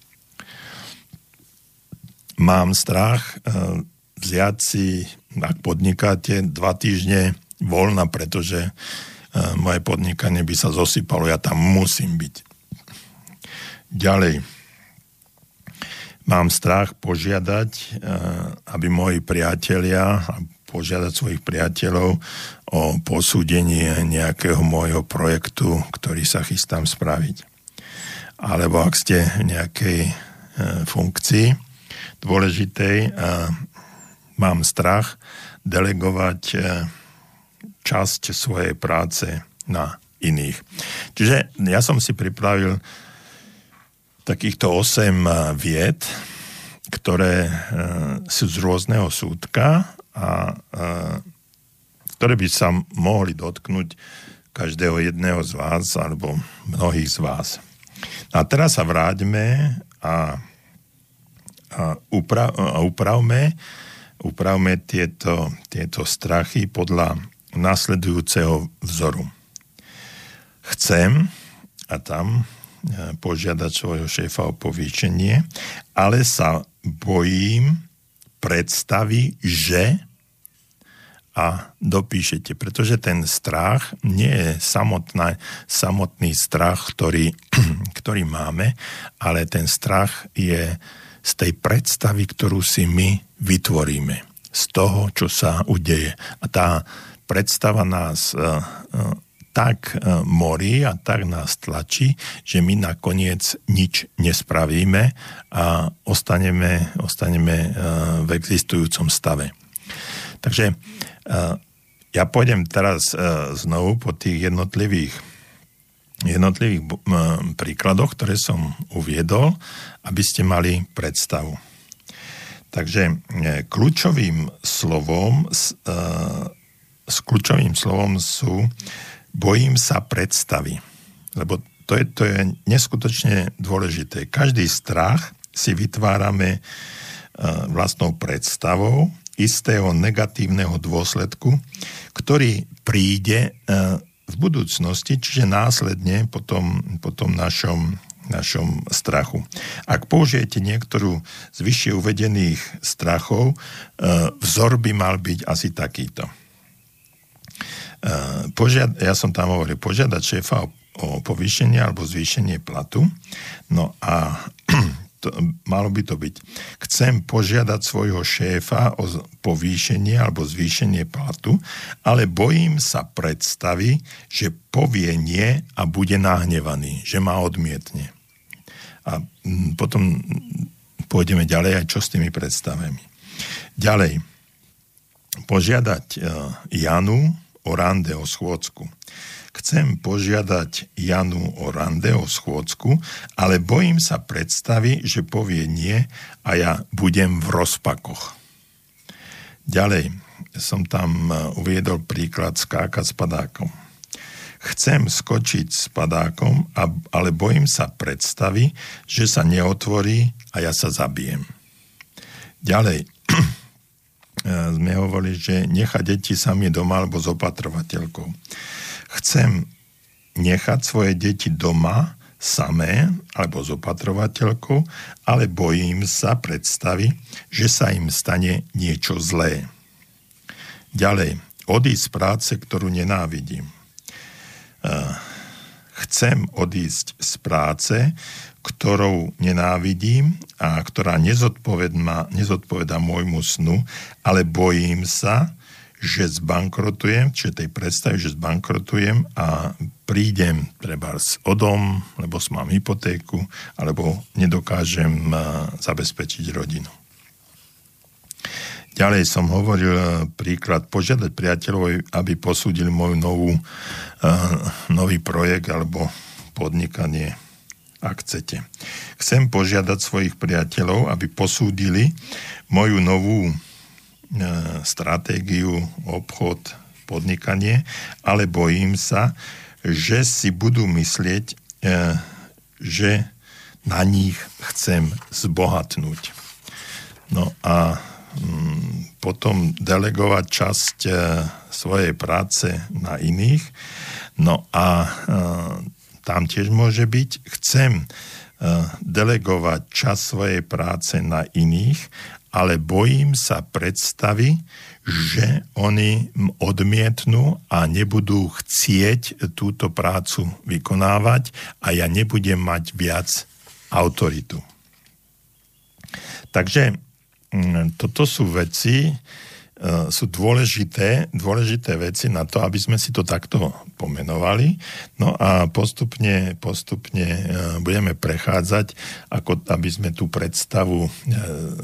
Mám strach uh, vziať si, ak podnikáte, dva týždne voľna, pretože e, moje podnikanie by sa zosypalo, ja tam musím byť. Ďalej, mám strach požiadať, e, aby moji priatelia, požiadať svojich priateľov o posúdenie nejakého môjho projektu, ktorý sa chystám spraviť. Alebo ak ste v nejakej e, funkcii dôležitej, mám strach delegovať časť svojej práce na iných. Čiže ja som si pripravil takýchto 8 vied, ktoré sú z rôzneho súdka a ktoré by sa mohli dotknúť každého jedného z vás alebo mnohých z vás. A teraz sa vráťme a, a, upra, a upravme, upravme tieto, tieto strachy podľa nasledujúceho vzoru. Chcem a tam požiadať svojho šéfa o povýšenie, ale sa bojím predstavy, že a dopíšete, pretože ten strach nie je samotná, samotný strach, ktorý, ktorý máme, ale ten strach je z tej predstavy, ktorú si my vytvoríme, z toho, čo sa udeje. A tá predstava nás uh, uh, tak uh, morí a tak nás tlačí, že my nakoniec nič nespravíme a ostaneme, ostaneme v existujúcom stave. Takže ja pôjdem teraz e, znovu po tých jednotlivých, jednotlivých príkladoch, ktoré som uviedol, aby ste mali predstavu. Takže e, kľúčovým slovom, e, s kľúčovým slovom sú bojím sa predstavy. Lebo to je, to je neskutočne dôležité. Každý strach si vytvárame vlastnou predstavou istého negatívneho dôsledku, ktorý príde e, v budúcnosti, čiže následne po tom, po tom našom, našom strachu. Ak použijete niektorú z vyššie uvedených strachov, e, vzor by mal byť asi takýto. Požiad, ja som tam hovoril, požiadať šéfa o, o povýšenie alebo zvýšenie platu. No a to, malo by to byť. Chcem požiadať svojho šéfa o povýšenie alebo zvýšenie platu, ale bojím sa predstavy, že povie nie a bude nahnevaný, že ma odmietne. A mm, potom pôjdeme ďalej aj čo s tými predstavami. Ďalej, požiadať e, Janu o rande o schôdzku chcem požiadať Janu o rande, o schôdzku, ale bojím sa predstavy, že povie nie a ja budem v rozpakoch. Ďalej som tam e, uviedol príklad skákať s padákom. Chcem skočiť s padákom, ale bojím sa predstavy, že sa neotvorí a ja sa zabijem. Ďalej, sme hovorili, že nechať deti sami doma alebo s opatrovateľkou chcem nechať svoje deti doma samé alebo s opatrovateľkou, ale bojím sa predstavy, že sa im stane niečo zlé. Ďalej, odísť z práce, ktorú nenávidím. Chcem odísť z práce, ktorou nenávidím a ktorá nezodpovedá, môjmu snu, ale bojím sa, že zbankrotujem, čiže tej predstavy, že zbankrotujem a prídem treba o dom, lebo mám hypotéku, alebo nedokážem zabezpečiť rodinu. Ďalej som hovoril príklad požiadať priateľov, aby posúdili môj novú, nový projekt alebo podnikanie, ak chcete. Chcem požiadať svojich priateľov, aby posúdili moju novú E, stratégiu, obchod, podnikanie, ale bojím sa, že si budú myslieť, e, že na nich chcem zbohatnúť. No a mm, potom delegovať časť e, svojej práce na iných. No a tam tiež môže byť, chcem delegovať čas svojej práce na iných ale bojím sa predstavy, že oni odmietnú a nebudú chcieť túto prácu vykonávať a ja nebudem mať viac autoritu. Takže toto sú veci, E, Eh, sú dôležité, dôležité veci na to, aby sme si to takto pomenovali. No a postupne, postupne eh, budeme prechádzať, ako aby sme tú predstavu eh,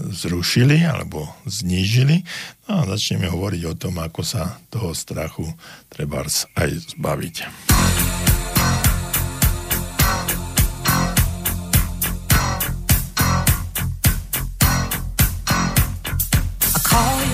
zrušili alebo znížili. No a začneme hovoriť o tom, ako sa toho strachu treba aj zbaviť. I call you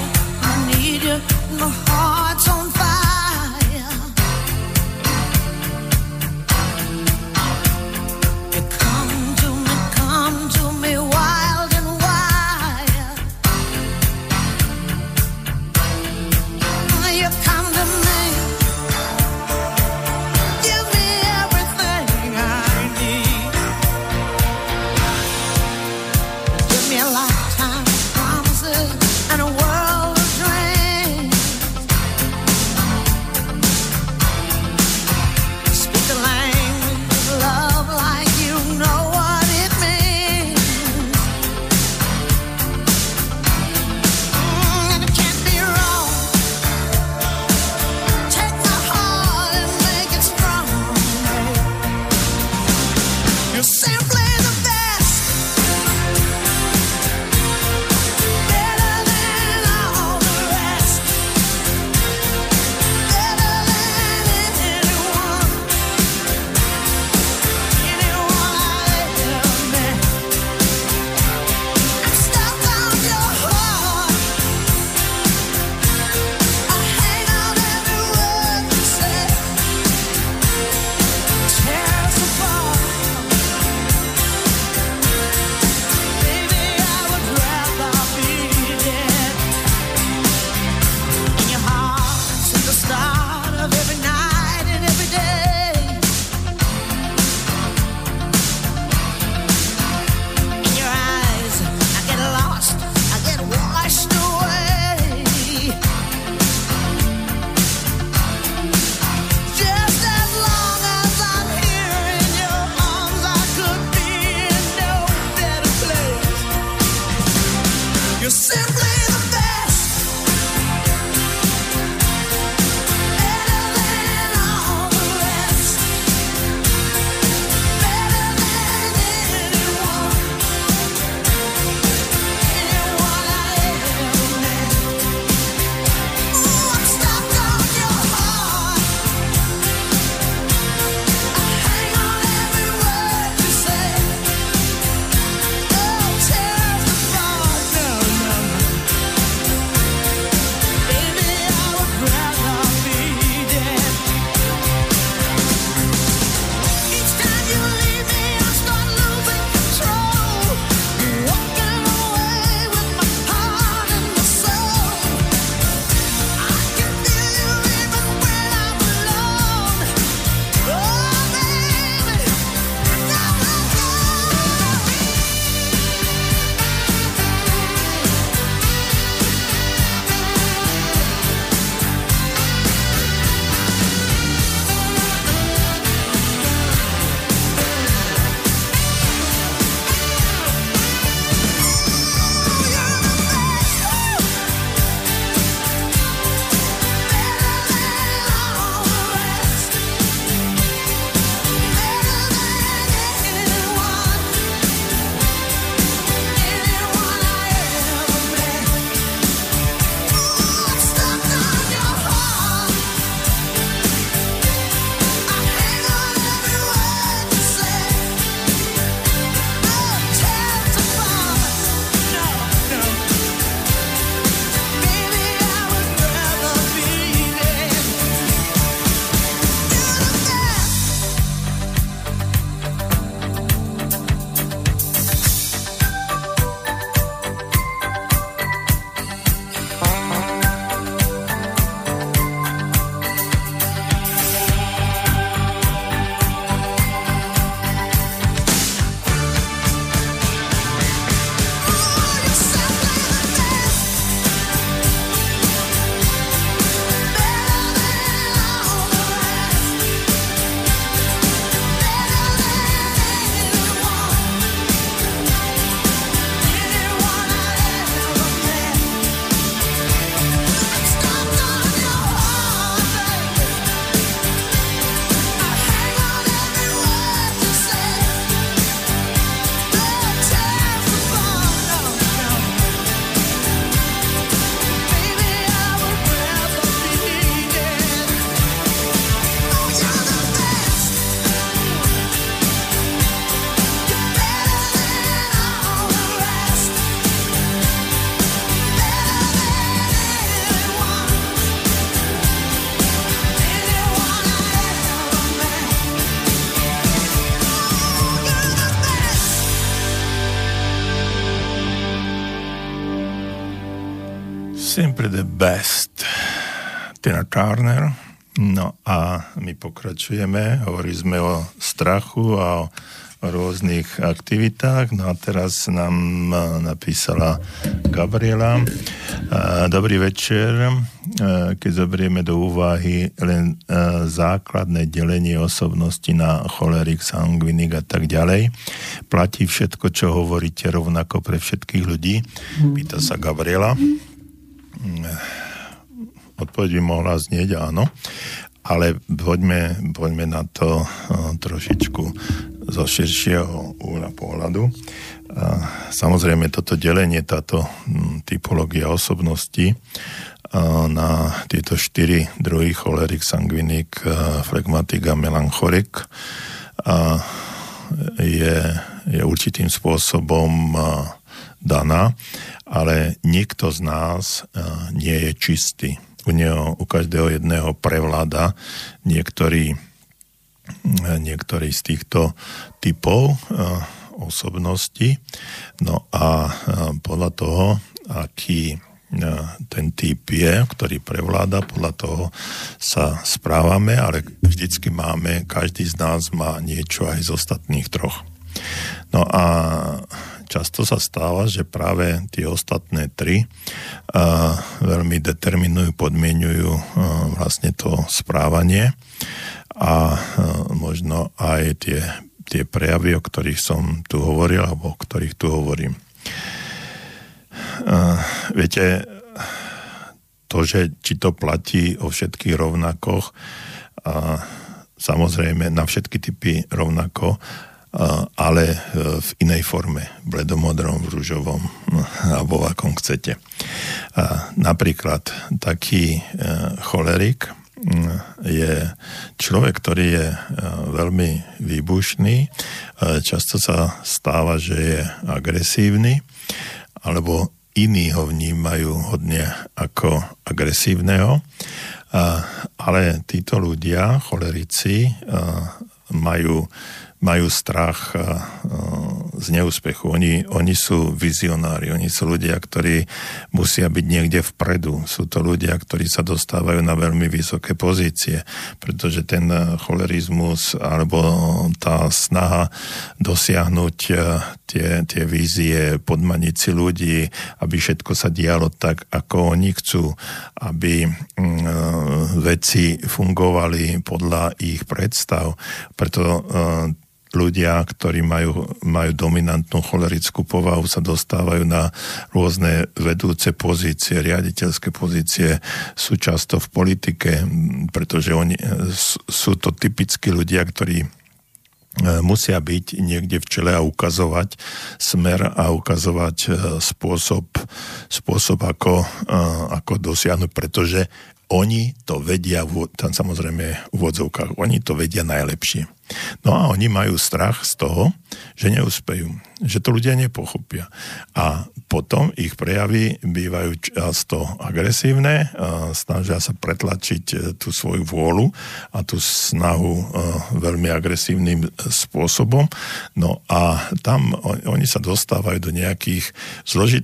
Simply the best. Tina Turner. No a my pokračujeme, hovorili sme o strachu a o rôznych aktivitách. No a teraz nám napísala Gabriela. Dobrý večer. Keď zoberieme do úvahy len základné delenie osobnosti na cholerik, sangvinik a tak ďalej, platí všetko, čo hovoríte rovnako pre všetkých ľudí? Pýta sa Gabriela. Odpoveď by mohla znieť áno, ale poďme, poďme na to trošičku zo širšieho úhla pohľadu. Samozrejme, toto delenie, táto hm, typológia osobnosti na tieto štyri druhy cholerik, sangvinik, flegmatik a melancholik je, je určitým spôsobom daná, ale nikto z nás nie je čistý. U, neho, u každého jedného prevláda niektorý niektorý z týchto typov eh, osobnosti. No a podľa toho, aký ten typ je, ktorý prevláda, podľa toho sa správame, ale vždycky máme, každý z nás má niečo aj z ostatných troch. No a často sa stáva, že práve tie ostatné tri a, veľmi determinujú, podmienujú a, vlastne to správanie a e, možno aj tie, tie prejavy, o ktorých som tu hovoril, alebo o ktorých tu hovorím. E, viete, to, že či to platí o všetkých rovnakoch, a samozrejme na všetky typy rovnako, ale e, v inej forme, bledomodrom, v rúžovom, alebo akom chcete. Napríklad taký cholerik, je človek, ktorý je veľmi výbušný. Často sa stáva, že je agresívny, alebo iní ho vnímajú hodne ako agresívneho. Ale títo ľudia, cholerici, majú majú strach z neúspechu. Oni, oni sú vizionári, oni sú ľudia, ktorí musia byť niekde vpredu. Sú to ľudia, ktorí sa dostávajú na veľmi vysoké pozície, pretože ten cholerizmus alebo tá snaha dosiahnuť tie, tie vízie, podmaniť si ľudí, aby všetko sa dialo tak, ako oni chcú, aby mm, veci fungovali podľa ich predstav. Preto ľudia, ktorí majú, majú dominantnú cholerickú povahu, sa dostávajú na rôzne vedúce pozície, riaditeľské pozície, sú často v politike, pretože oni, sú to typickí ľudia, ktorí e, musia byť niekde v čele a ukazovať smer a ukazovať e, spôsob, spôsob ako, e, ako dosiahnuť, pretože oni to vedia, tam samozrejme v úvodzovkách, oni to vedia najlepšie. No a oni majú strach z toho, že neúspejú, že to ľudia nepochopia. A potom ich prejavy bývajú často agresívne, snažia sa pretlačiť e, tú svoju vôľu a tú snahu e, veľmi agresívnym spôsobom. No a tam oni sa dostávajú do nejakých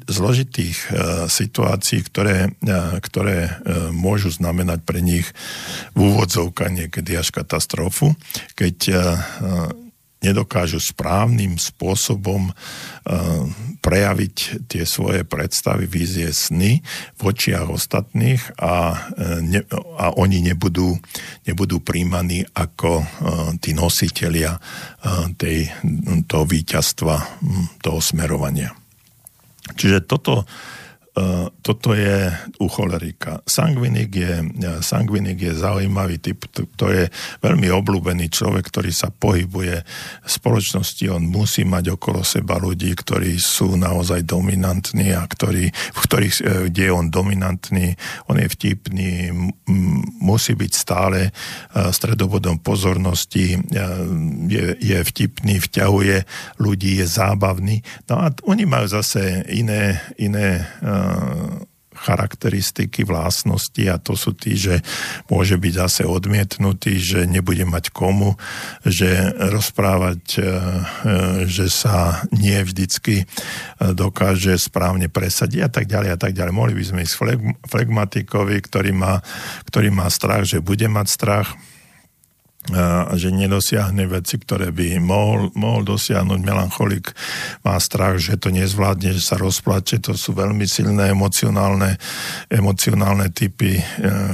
zložitých e, situácií, ktoré, ktoré môžu znamenať pre nich v úvodzovka niekedy až katastrofu, keď nedokážu správnym spôsobom prejaviť tie svoje predstavy, vízie, sny v očiach ostatných a, ne, a oni nebudú, nebudú príjmaní ako tí nositelia tej, toho víťazstva, toho smerovania. Čiže toto E, toto je u cholerika. Sangvinik je, e, sangvinik je zaujímavý typ, to je veľmi obľúbený človek, ktorý sa pohybuje v spoločnosti, on musí mať okolo seba ľudí, ktorí sú naozaj dominantní a ktorí, v ktorých, e, kde je on dominantný, on je vtipný, musí byť stále stredobodom pozornosti, je, je vtipný, vťahuje ľudí, je zábavný. No a oni majú zase iné, iné charakteristiky, vlastnosti a to sú tí, že môže byť zase odmietnutý, že nebude mať komu, že rozprávať, e, e, že sa nie vždycky dokáže správne presadiť a tak ďalej a tak ďalej. Mohli by sme ísť flegmatikovi, ktorý má, ktorý má strach, že bude mať strach, že nedosiahne veci, ktoré by mohol, mohol dosiahnuť. Melancholik má strach, že to nezvládne, že sa rozplače. To sú veľmi silné emocionálne, emocionálne typy, e,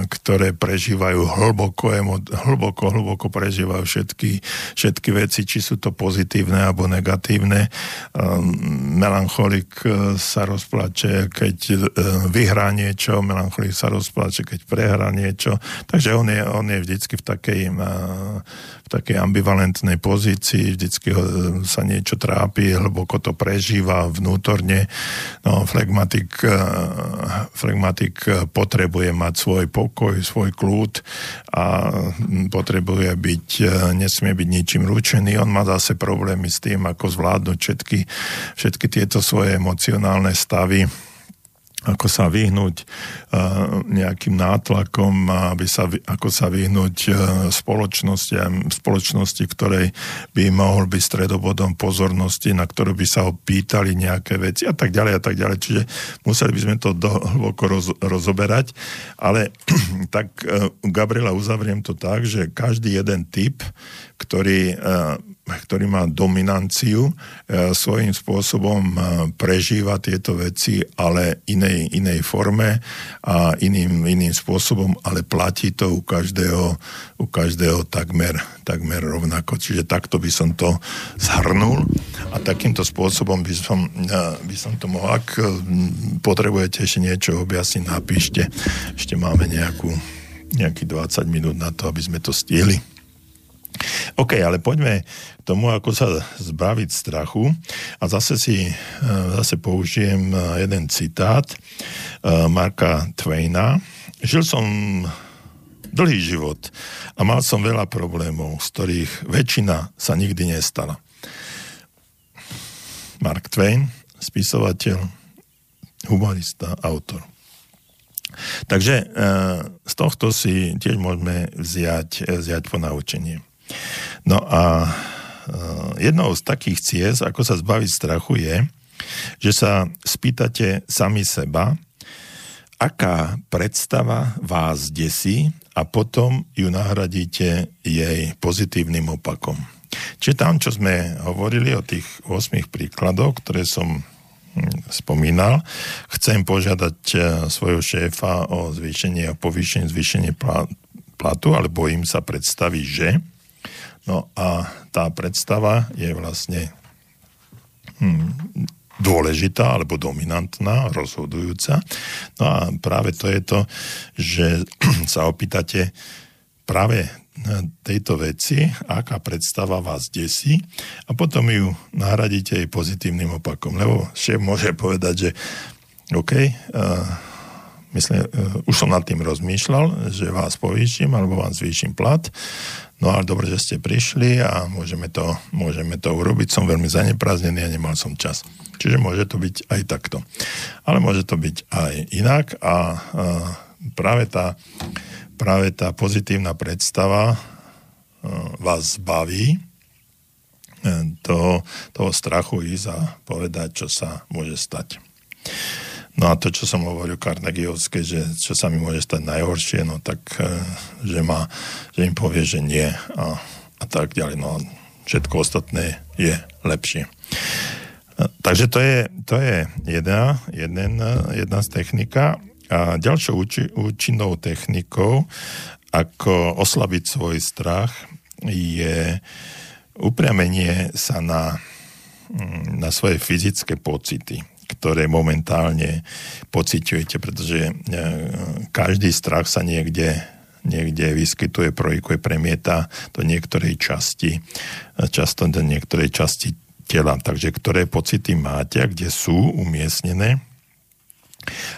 ktoré prežívajú hlboko, emo, hlboko, hlboko prežívajú všetky, všetky veci, či sú to pozitívne alebo negatívne. E, melancholik e, sa rozplače, keď vyhrá niečo, melancholik sa rozplače, keď prehrá niečo. Takže on je, on je vždycky v takej v takej ambivalentnej pozícii, vždycky ho, sa niečo trápi, hlboko to prežíva vnútorne. No, flegmatik, eh, flegmatik potrebuje mať svoj pokoj, svoj kľud a potrebuje byť, nesmie byť ničím ručený. On má zase problémy s tým, ako zvládnuť všetky, všetky tieto svoje emocionálne stavy ako sa vyhnúť uh, nejakým nátlakom, aby sa, ako sa vyhnúť uh, spoločnosti, spoločnosti, ktorej by mohol byť stredobodom pozornosti, na ktorú by sa ho pýtali nejaké veci a tak ďalej a tak ďalej. Čiže museli by sme to do, hlboko roz, rozoberať, ale tak uh, Gabriela uzavriem to tak, že každý jeden typ, ktorý ktorý má dominanciu, e, svojím spôsobom e, prežíva tieto veci, ale inej, inej forme a iným, iným spôsobom, ale platí to u každého, u každého takmer, takmer rovnako. Čiže takto by som to zhrnul a takýmto spôsobom by som, e, by som to mohol. Ak potrebujete ešte niečo objasniť, napíšte. Ešte máme nejakú, nejaký 20 minút na to, aby sme to stihli. OK, ale poďme k tomu, ako sa zbaviť strachu. A zase si e, zase použijem e, jeden citát e, Marka Twaina. Žil som dlhý život a mal som veľa problémov, z ktorých väčšina sa nikdy nestala. Mark Twain, spisovateľ, humorista, autor. Takže z tohto si tiež môžeme vziať, vziať po naučenie. No a e, jednou z takých ciest, ako sa zbaviť strachu, je, že sa spýtate sami seba, aká predstava vás desí a potom ju nahradíte jej pozitívnym opakom. Čiže tam, čo sme hovorili o tých 8 príkladoch, ktoré som hm, spomínal, chcem požiadať e, svojho šéfa o zvýšenie a povýšenie, zvýšenie platu, ale bojím sa predstaviť, že No a tá predstava je vlastne hm, dôležitá alebo dominantná, rozhodujúca. No a práve to je to, že sa opýtate práve tejto veci, aká predstava vás desí a potom ju nahradíte jej pozitívnym opakom. Lebo šéf môže povedať, že OK, uh, myslím, uh, už som nad tým rozmýšľal, že vás povýšim alebo vám zvýšim plat No ale dobre, že ste prišli a môžeme to, môžeme to urobiť. Som veľmi zaneprázdnený a nemal som čas. Čiže môže to byť aj takto. Ale môže to byť aj inak a, a práve, tá, práve tá pozitívna predstava vás baví to, toho strachu ísť a povedať, čo sa môže stať. No a to, čo som hovoril Carnegievské, že čo sa mi môže stať najhoršie, no tak, e, že, ma, že im povie, že nie a, a tak ďalej. No všetko ostatné je lepšie. E, takže to je, to je jedna, jeden, jedna z technika. A ďalšou úči, účinnou technikou, ako oslabiť svoj strach, je upriamenie sa na, na svoje fyzické pocity ktoré momentálne pociťujete, pretože e, každý strach sa niekde niekde vyskytuje, projekuje, premieta do niektorej časti, e, často do niektorej časti tela. Takže ktoré pocity máte a kde sú umiestnené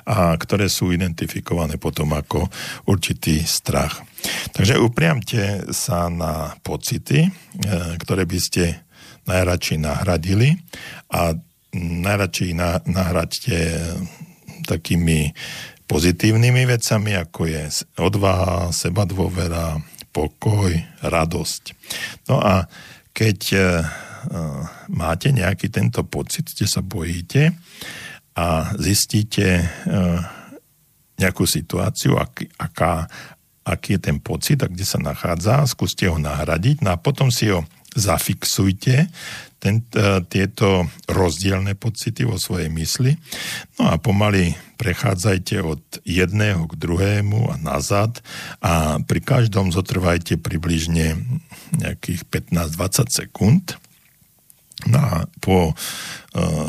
a ktoré sú identifikované potom ako určitý strach. Takže upriamte sa na pocity, e, ktoré by ste najradšej nahradili a najradšej na, nahrať tie takými pozitívnymi vecami, ako je odvaha, seba dôvera, pokoj, radosť. No a keď uh, máte nejaký tento pocit, kde sa bojíte a zistíte uh, nejakú situáciu, ak, aká, aký je ten pocit a kde sa nachádza, skúste ho nahradiť no a potom si ho zafixujte, ten, tieto rozdielne pocity vo svojej mysli. No a pomaly prechádzajte od jedného k druhému a nazad a pri každom zotrvajte približne nejakých 15-20 sekúnd. No a po uh,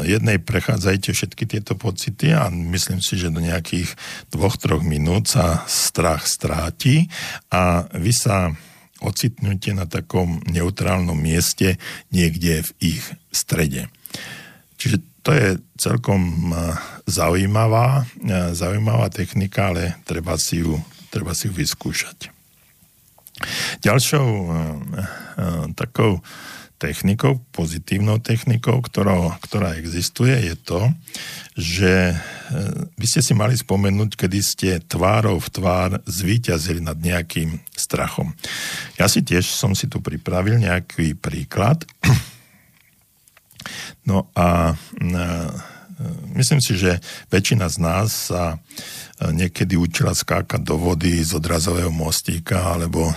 jednej prechádzajte všetky tieto pocity a myslím si, že do nejakých dvoch, troch minút sa strach stráti a vy sa ocitnúte na takom neutrálnom mieste niekde v ich strede. Čiže to je celkom zaujímavá, zaujímavá technika, ale treba si ju, treba si ju vyskúšať. Ďalšou takou technikou, pozitívnou technikou, ktorá, ktorá existuje, je to, že e, by ste si mali spomenúť, kedy ste tvárou v tvár zvíťazili nad nejakým strachom. Ja si tiež som si tu pripravil nejaký príklad. No a e, myslím si, že väčšina z nás sa e, niekedy učila skákať do vody z odrazového mostíka alebo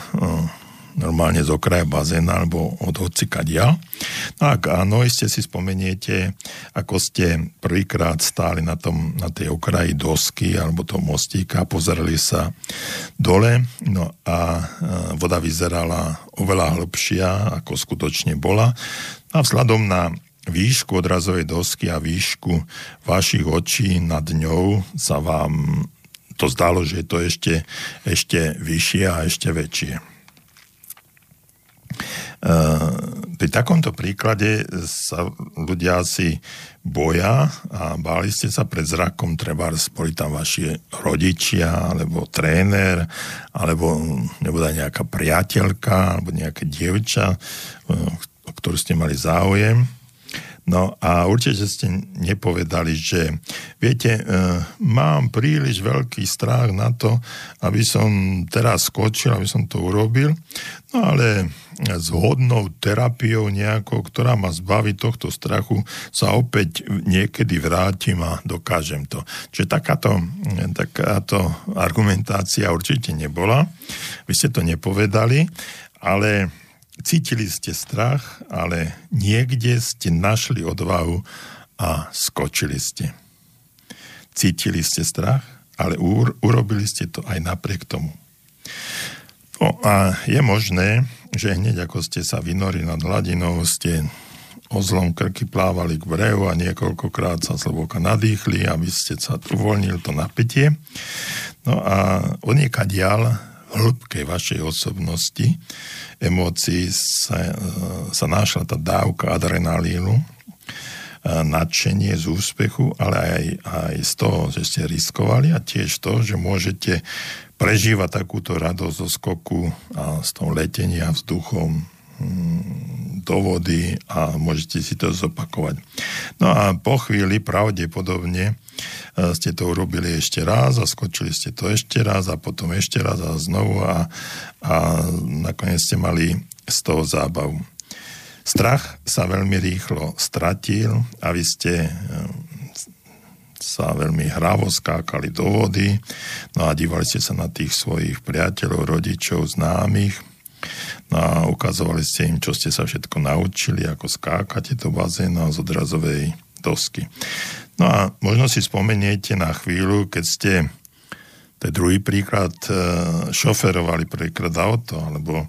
normálne z okraja bazéna alebo od hocikadia. No ak áno, iste si spomeniete, ako ste prvýkrát stáli na, tom, na tej okraji dosky alebo toho mostíka, pozerali sa dole, no a voda vyzerala oveľa hlbšia, ako skutočne bola. A vzhľadom na výšku odrazovej dosky a výšku vašich očí nad ňou sa vám to zdalo, že je to ešte, ešte vyššie a ešte väčšie. Pri takomto príklade sa ľudia asi boja a báli ste sa pred zrakom, treba boli tam vaši rodičia, alebo tréner, alebo nebude nejaká priateľka, alebo nejaké dievča, o ktorú ste mali záujem. No a určite ste nepovedali, že viete, e, mám príliš veľký strach na to, aby som teraz skočil, aby som to urobil, no ale s hodnou terapiou nejakou, ktorá ma zbaví tohto strachu, sa opäť niekedy vrátim a dokážem to. Čiže takáto, takáto argumentácia určite nebola. Vy ste to nepovedali, ale Cítili ste strach, ale niekde ste našli odvahu a skočili ste. Cítili ste strach, ale urobili ste to aj napriek tomu. No a je možné, že hneď ako ste sa vynorili nad hladinou, ste ozlom krky plávali k brehu a niekoľkokrát sa zloboka nadýchli, aby ste sa uvoľnili to napätie. No a onieka dial hĺbkej vašej osobnosti, emócií sa, sa našla tá dávka adrenalínu, nadšenie z úspechu, ale aj, aj z toho, že ste riskovali a tiež to, že môžete prežívať takúto radosť zo skoku a z toho letenia vzduchom do vody a môžete si to zopakovať. No a po chvíli pravdepodobne ste to urobili ešte raz a skočili ste to ešte raz a potom ešte raz a znovu a, a nakoniec ste mali z toho zábavu. Strach sa veľmi rýchlo stratil a vy ste sa veľmi hravo skákali do vody, no a dívali ste sa na tých svojich priateľov, rodičov, známych, no a ukazovali ste im, čo ste sa všetko naučili, ako skákate do bazéna z odrazovej dosky. No a možno si spomeniete na chvíľu, keď ste, to je druhý príklad, e, šoferovali prvýkrát auto, alebo e,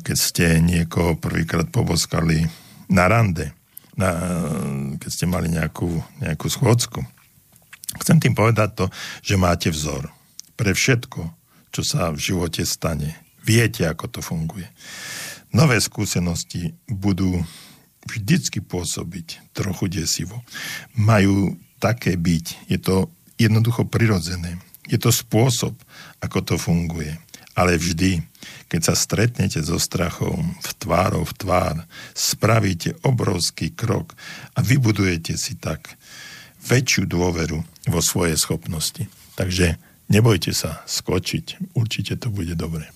keď ste niekoho prvýkrát poboskali na rande, na, keď ste mali nejakú, nejakú schôdzku. Chcem tým povedať to, že máte vzor pre všetko, čo sa v živote stane. Viete, ako to funguje. Nové skúsenosti budú vždycky pôsobiť trochu desivo. Majú také byť. Je to jednoducho prirodzené. Je to spôsob, ako to funguje. Ale vždy, keď sa stretnete so strachom v tvárov v tvár, spravíte obrovský krok a vybudujete si tak väčšiu dôveru vo svoje schopnosti. Takže nebojte sa skočiť, určite to bude dobre.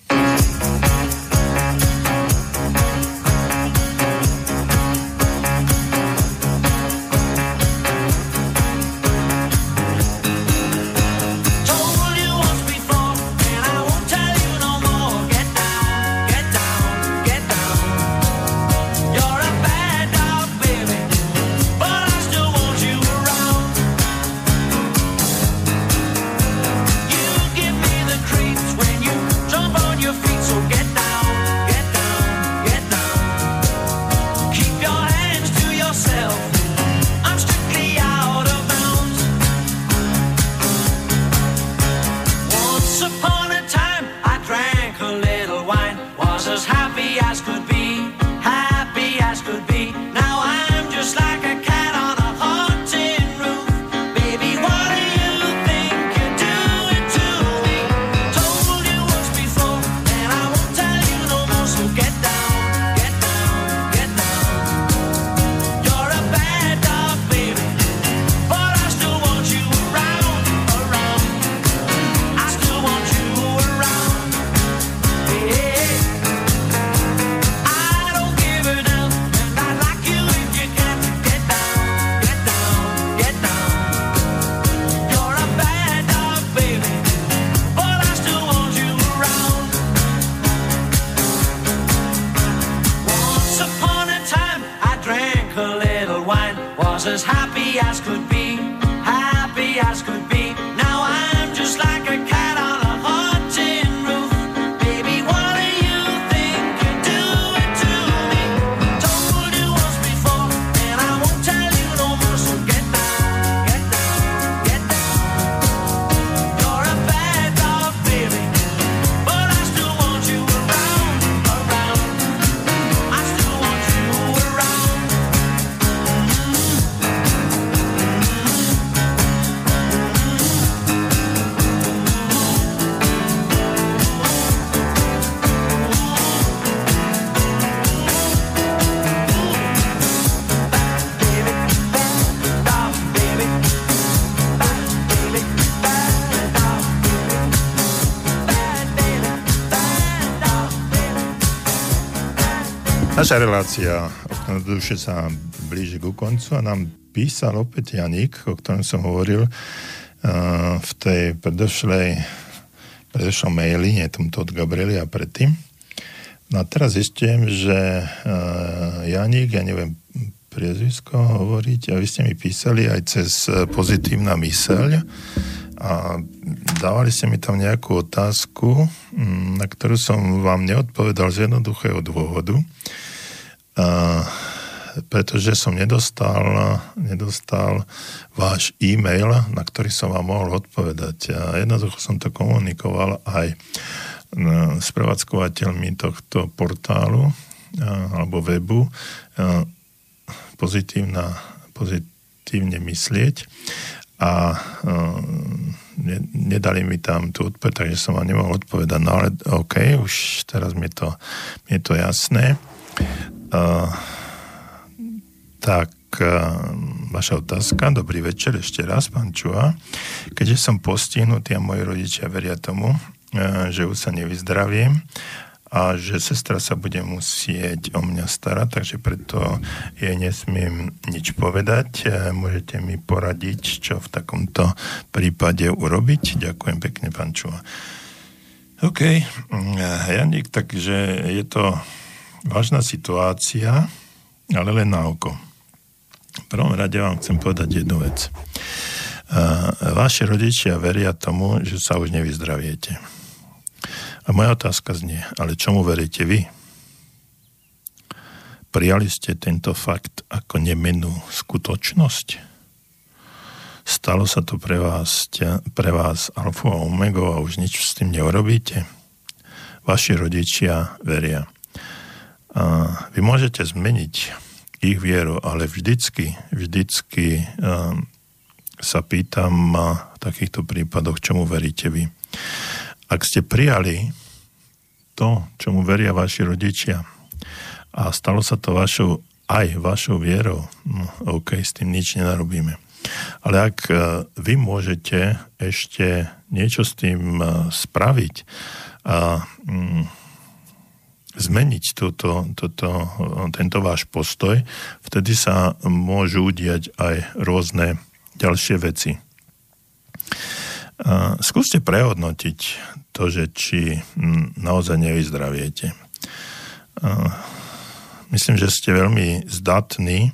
Naša relácia duše sa blíži ku koncu a nám písal opäť Janik, o ktorom som hovoril uh, v tej predošlej predošlom maili, nie tomto od Gabriely a predtým. No a teraz zistujem, že uh, Janik, ja neviem priezvisko hovoriť, a vy ste mi písali aj cez pozitívna myseľ a dávali ste mi tam nejakú otázku, mm, na ktorú som vám neodpovedal z jednoduchého dôvodu pretože som nedostal, nedostal váš e-mail, na ktorý som vám mohol odpovedať. A jednoducho som to komunikoval aj s prevádzkovateľmi tohto portálu alebo webu pozitívna, pozitívne myslieť a ne, nedali mi tam tú odpoveď, takže som vám nemohol odpovedať. No ale OK, už teraz mi to, mi je to jasné. Tak vaša otázka. Dobrý večer ešte raz, pán Čua. Keďže som postihnutý a moji rodičia veria tomu, že už sa nevyzdravím a že sestra sa bude musieť o mňa starať, takže preto jej nesmiem nič povedať. Môžete mi poradiť, čo v takomto prípade urobiť. Ďakujem pekne, pán Čua. OK, Janik, takže je to vážna situácia, ale len na oko. V prvom rade vám chcem povedať jednu vec. Vaši rodičia veria tomu, že sa už nevyzdraviete. A moja otázka znie, ale čomu veríte vy? Prijali ste tento fakt ako nemenú skutočnosť? Stalo sa to pre vás, pre vás alfa a omega a už nič s tým neurobíte? Vaši rodičia veria. Vy môžete zmeniť ich vieru, ale vždycky, vždycky um, sa pýtam v takýchto prípadoch, čomu veríte vy. Ak ste prijali to, čomu veria vaši rodičia a stalo sa to vašou, aj vašou vierou, no OK, s tým nič nenarobíme. Ale ak vy môžete ešte niečo s tým spraviť a mm, zmeniť túto, túto, tento váš postoj, vtedy sa môžu udiať aj rôzne ďalšie veci. Skúste prehodnotiť to, že či naozaj nevyzdraviete. Myslím, že ste veľmi zdatní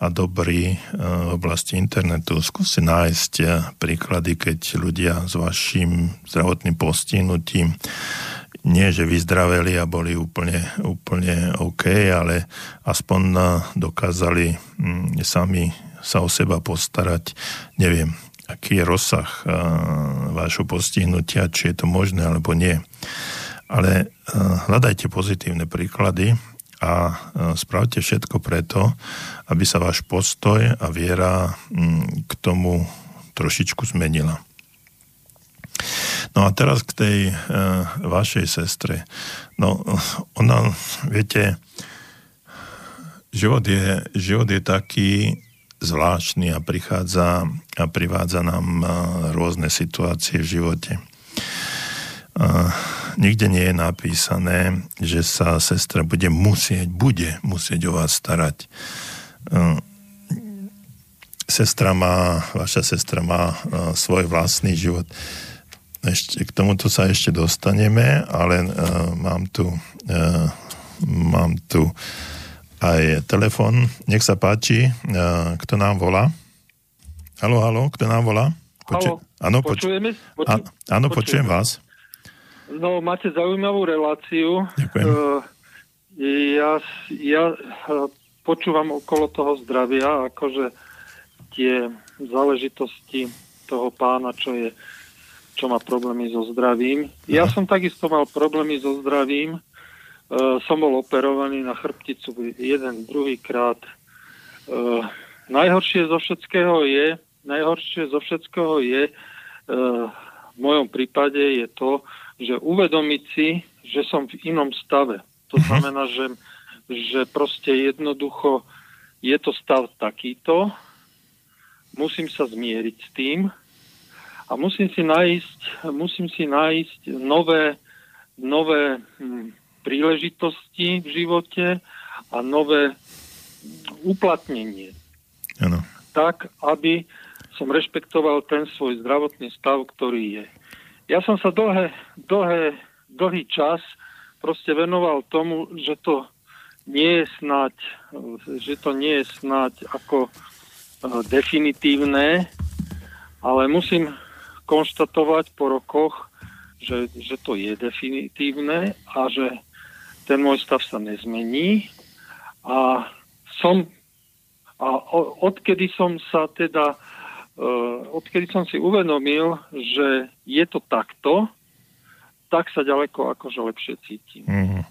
a dobrí v oblasti internetu. Skúste nájsť príklady, keď ľudia s vašim zdravotným postihnutím nie, že vyzdraveli a boli úplne, úplne OK, ale aspoň dokázali sami sa o seba postarať. Neviem, aký je rozsah vášho postihnutia, či je to možné alebo nie. Ale hľadajte pozitívne príklady a spravte všetko preto, aby sa váš postoj a viera k tomu trošičku zmenila. No a teraz k tej uh, vašej sestre. No, ona, viete, život je, život je taký zvláštny a prichádza a privádza nám uh, rôzne situácie v živote. Uh, nikde nie je napísané, že sa sestra bude musieť, bude musieť o vás starať. Uh, sestra má, vaša sestra má svoj vlastný život. Ešte, k tomuto sa ešte dostaneme, ale uh, mám tu uh, mám tu aj telefon. Nech sa páči, uh, kto nám volá? Halo, halo, kto nám volá? Halo, áno, poč- počujeme? Poču- a- áno, počujem vás. No, máte zaujímavú reláciu. Ďakujem. Uh, ja, ja počúvam okolo toho zdravia, akože tie záležitosti toho pána, čo je čo má problémy so zdravím. Ja som takisto mal problémy so zdravím. E, som bol operovaný na chrbticu jeden, druhý krát. E, najhoršie zo všetkého je, najhoršie zo všetkého je, e, v mojom prípade je to, že uvedomiť si, že som v inom stave. To mhm. znamená, že, že proste jednoducho je to stav takýto, musím sa zmieriť s tým, a musím si nájsť, musím si nájsť nové, nové hm, príležitosti v živote a nové uplatnenie. Ano. Tak, aby som rešpektoval ten svoj zdravotný stav, ktorý je. Ja som sa dlhé, dlhé, dlhý čas proste venoval tomu, že to nie je snáď, že to nie je snáď ako eh, definitívne, ale musím konštatovať po rokoch, že, že to je definitívne a že ten môj stav sa nezmení a som a odkedy som sa teda uh, odkedy som si uvedomil, že je to takto, tak sa ďaleko akože lepšie cítim. Mm-hmm.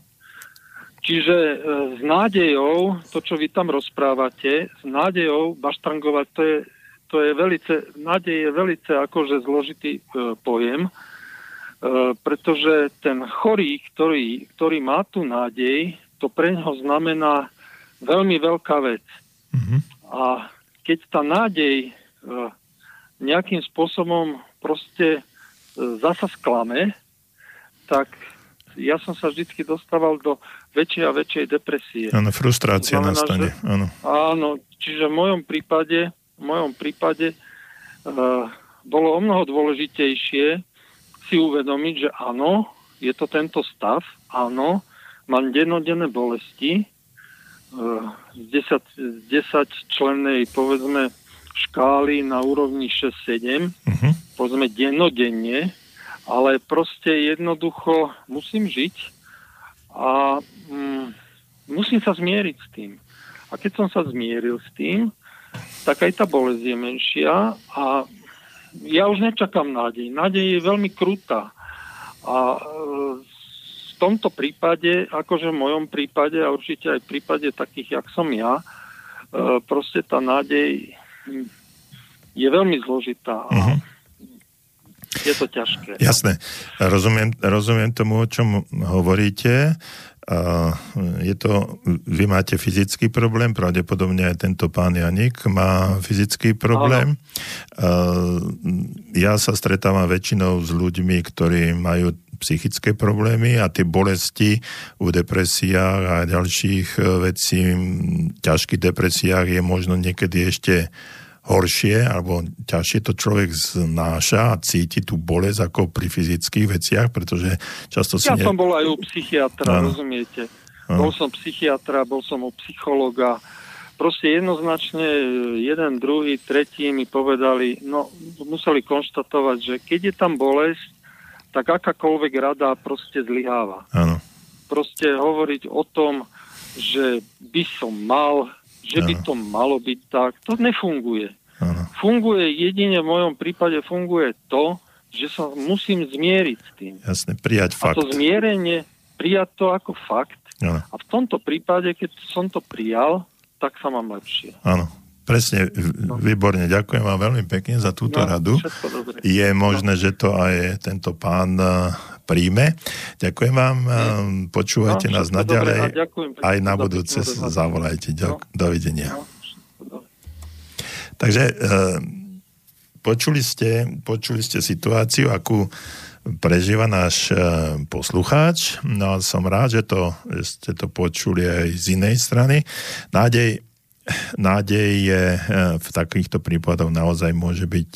Čiže uh, s nádejou, to, čo vy tam rozprávate, s nádejou baštrangovať, to je to je velice, nádej je velice akože zložitý e, pojem, e, pretože ten chorý, ktorý, ktorý má tu nádej, to pre neho znamená veľmi veľká vec. Mm-hmm. A keď tá nádej e, nejakým spôsobom proste e, zasa sklame, tak ja som sa vždy dostával do väčšej a väčšej depresie. Áno, frustrácia znamená, nastane. Že, áno. áno, čiže v mojom prípade v mojom prípade uh, bolo o mnoho dôležitejšie si uvedomiť, že áno, je to tento stav, áno, mám dennodenné bolesti, uh, z 10, 10 člennej, povedzme, škály na úrovni 6-7, uh-huh. Mhm. povedzme dennodenne, ale proste jednoducho musím žiť a mm, musím sa zmieriť s tým. A keď som sa zmieril s tým, tak aj tá bolesť je menšia a ja už nečakám nádej. Nádej je veľmi krutá. A e, v tomto prípade, akože v mojom prípade a určite aj v prípade takých, jak som ja, e, proste tá nádej je veľmi zložitá. Uh-huh. Je to ťažké. Jasné. Rozumiem, rozumiem tomu, o čom hovoríte. Je to, vy máte fyzický problém, pravdepodobne aj tento pán Janik má fyzický problém. Ja sa stretávam väčšinou s ľuďmi, ktorí majú psychické problémy a tie bolesti u depresiách a ďalších e, vecí, ťažkých depresiách je možno niekedy ešte horšie alebo ťažšie to človek znáša a cíti tú bolesť ako pri fyzických veciach, pretože často si... Ja ne... som bol aj u psychiatra, no. rozumiete? No. Bol som psychiatra, bol som u psychologa. Proste jednoznačne jeden, druhý, tretí mi povedali, no museli konštatovať, že keď je tam bolesť, tak akákoľvek rada proste zlyháva. Áno. Proste hovoriť o tom, že by som mal, že by to malo byť tak, to nefunguje. Ano. Funguje jedine v mojom prípade funguje to, že sa musím zmieriť s tým. Jasne, prijať fakt. A to zmierenie, prijať to ako fakt. Ano. A v tomto prípade, keď som to prijal, tak sa mám lepšie. Áno, presne, no. výborne. Ďakujem vám veľmi pekne za túto no, radu. Je možné, no. že to aj tento pán eh, príjme. Ďakujem vám, eh, počúvajte no, nás naďalej. Aj na budúce zavolajte. No. Dovidenia. No. Takže e, počuli ste, počuli ste situáciu, akú prežíva náš poslucháč. No som rád, že, to, že ste to počuli aj z inej strany. Nádej, nádej je e, v takýchto prípadoch naozaj môže byť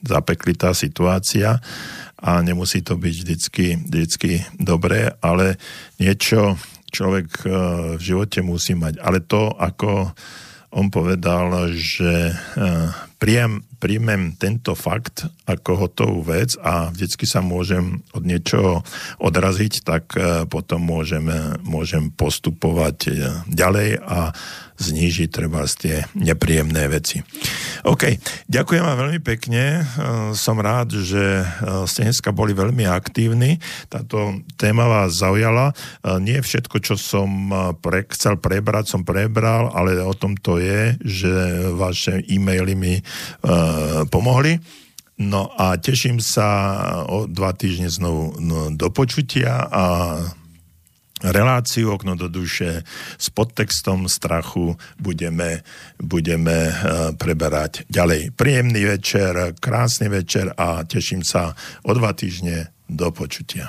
zapeklitá situácia a nemusí to byť vždycky, vždycky dobré, ale niečo človek v živote musí mať. Ale to, ako on povedal, že príjem, príjmem tento fakt ako hotovú vec a vždycky sa môžem od niečoho odraziť, tak eh, potom môžem, môžem postupovať eh, ďalej a znížiť treba tie nepríjemné veci. OK, ďakujem vám veľmi pekne. Som rád, že ste dneska boli veľmi aktívni. Táto téma vás zaujala. Nie všetko, čo som pre, chcel prebrať, som prebral, ale o tom to je, že vaše e-maily mi pomohli. No a teším sa o dva týždne znovu no, do počutia a reláciu Okno do duše s podtextom strachu budeme, budeme uh, preberať ďalej. Príjemný večer, krásny večer a teším sa o dva týždne do počutia.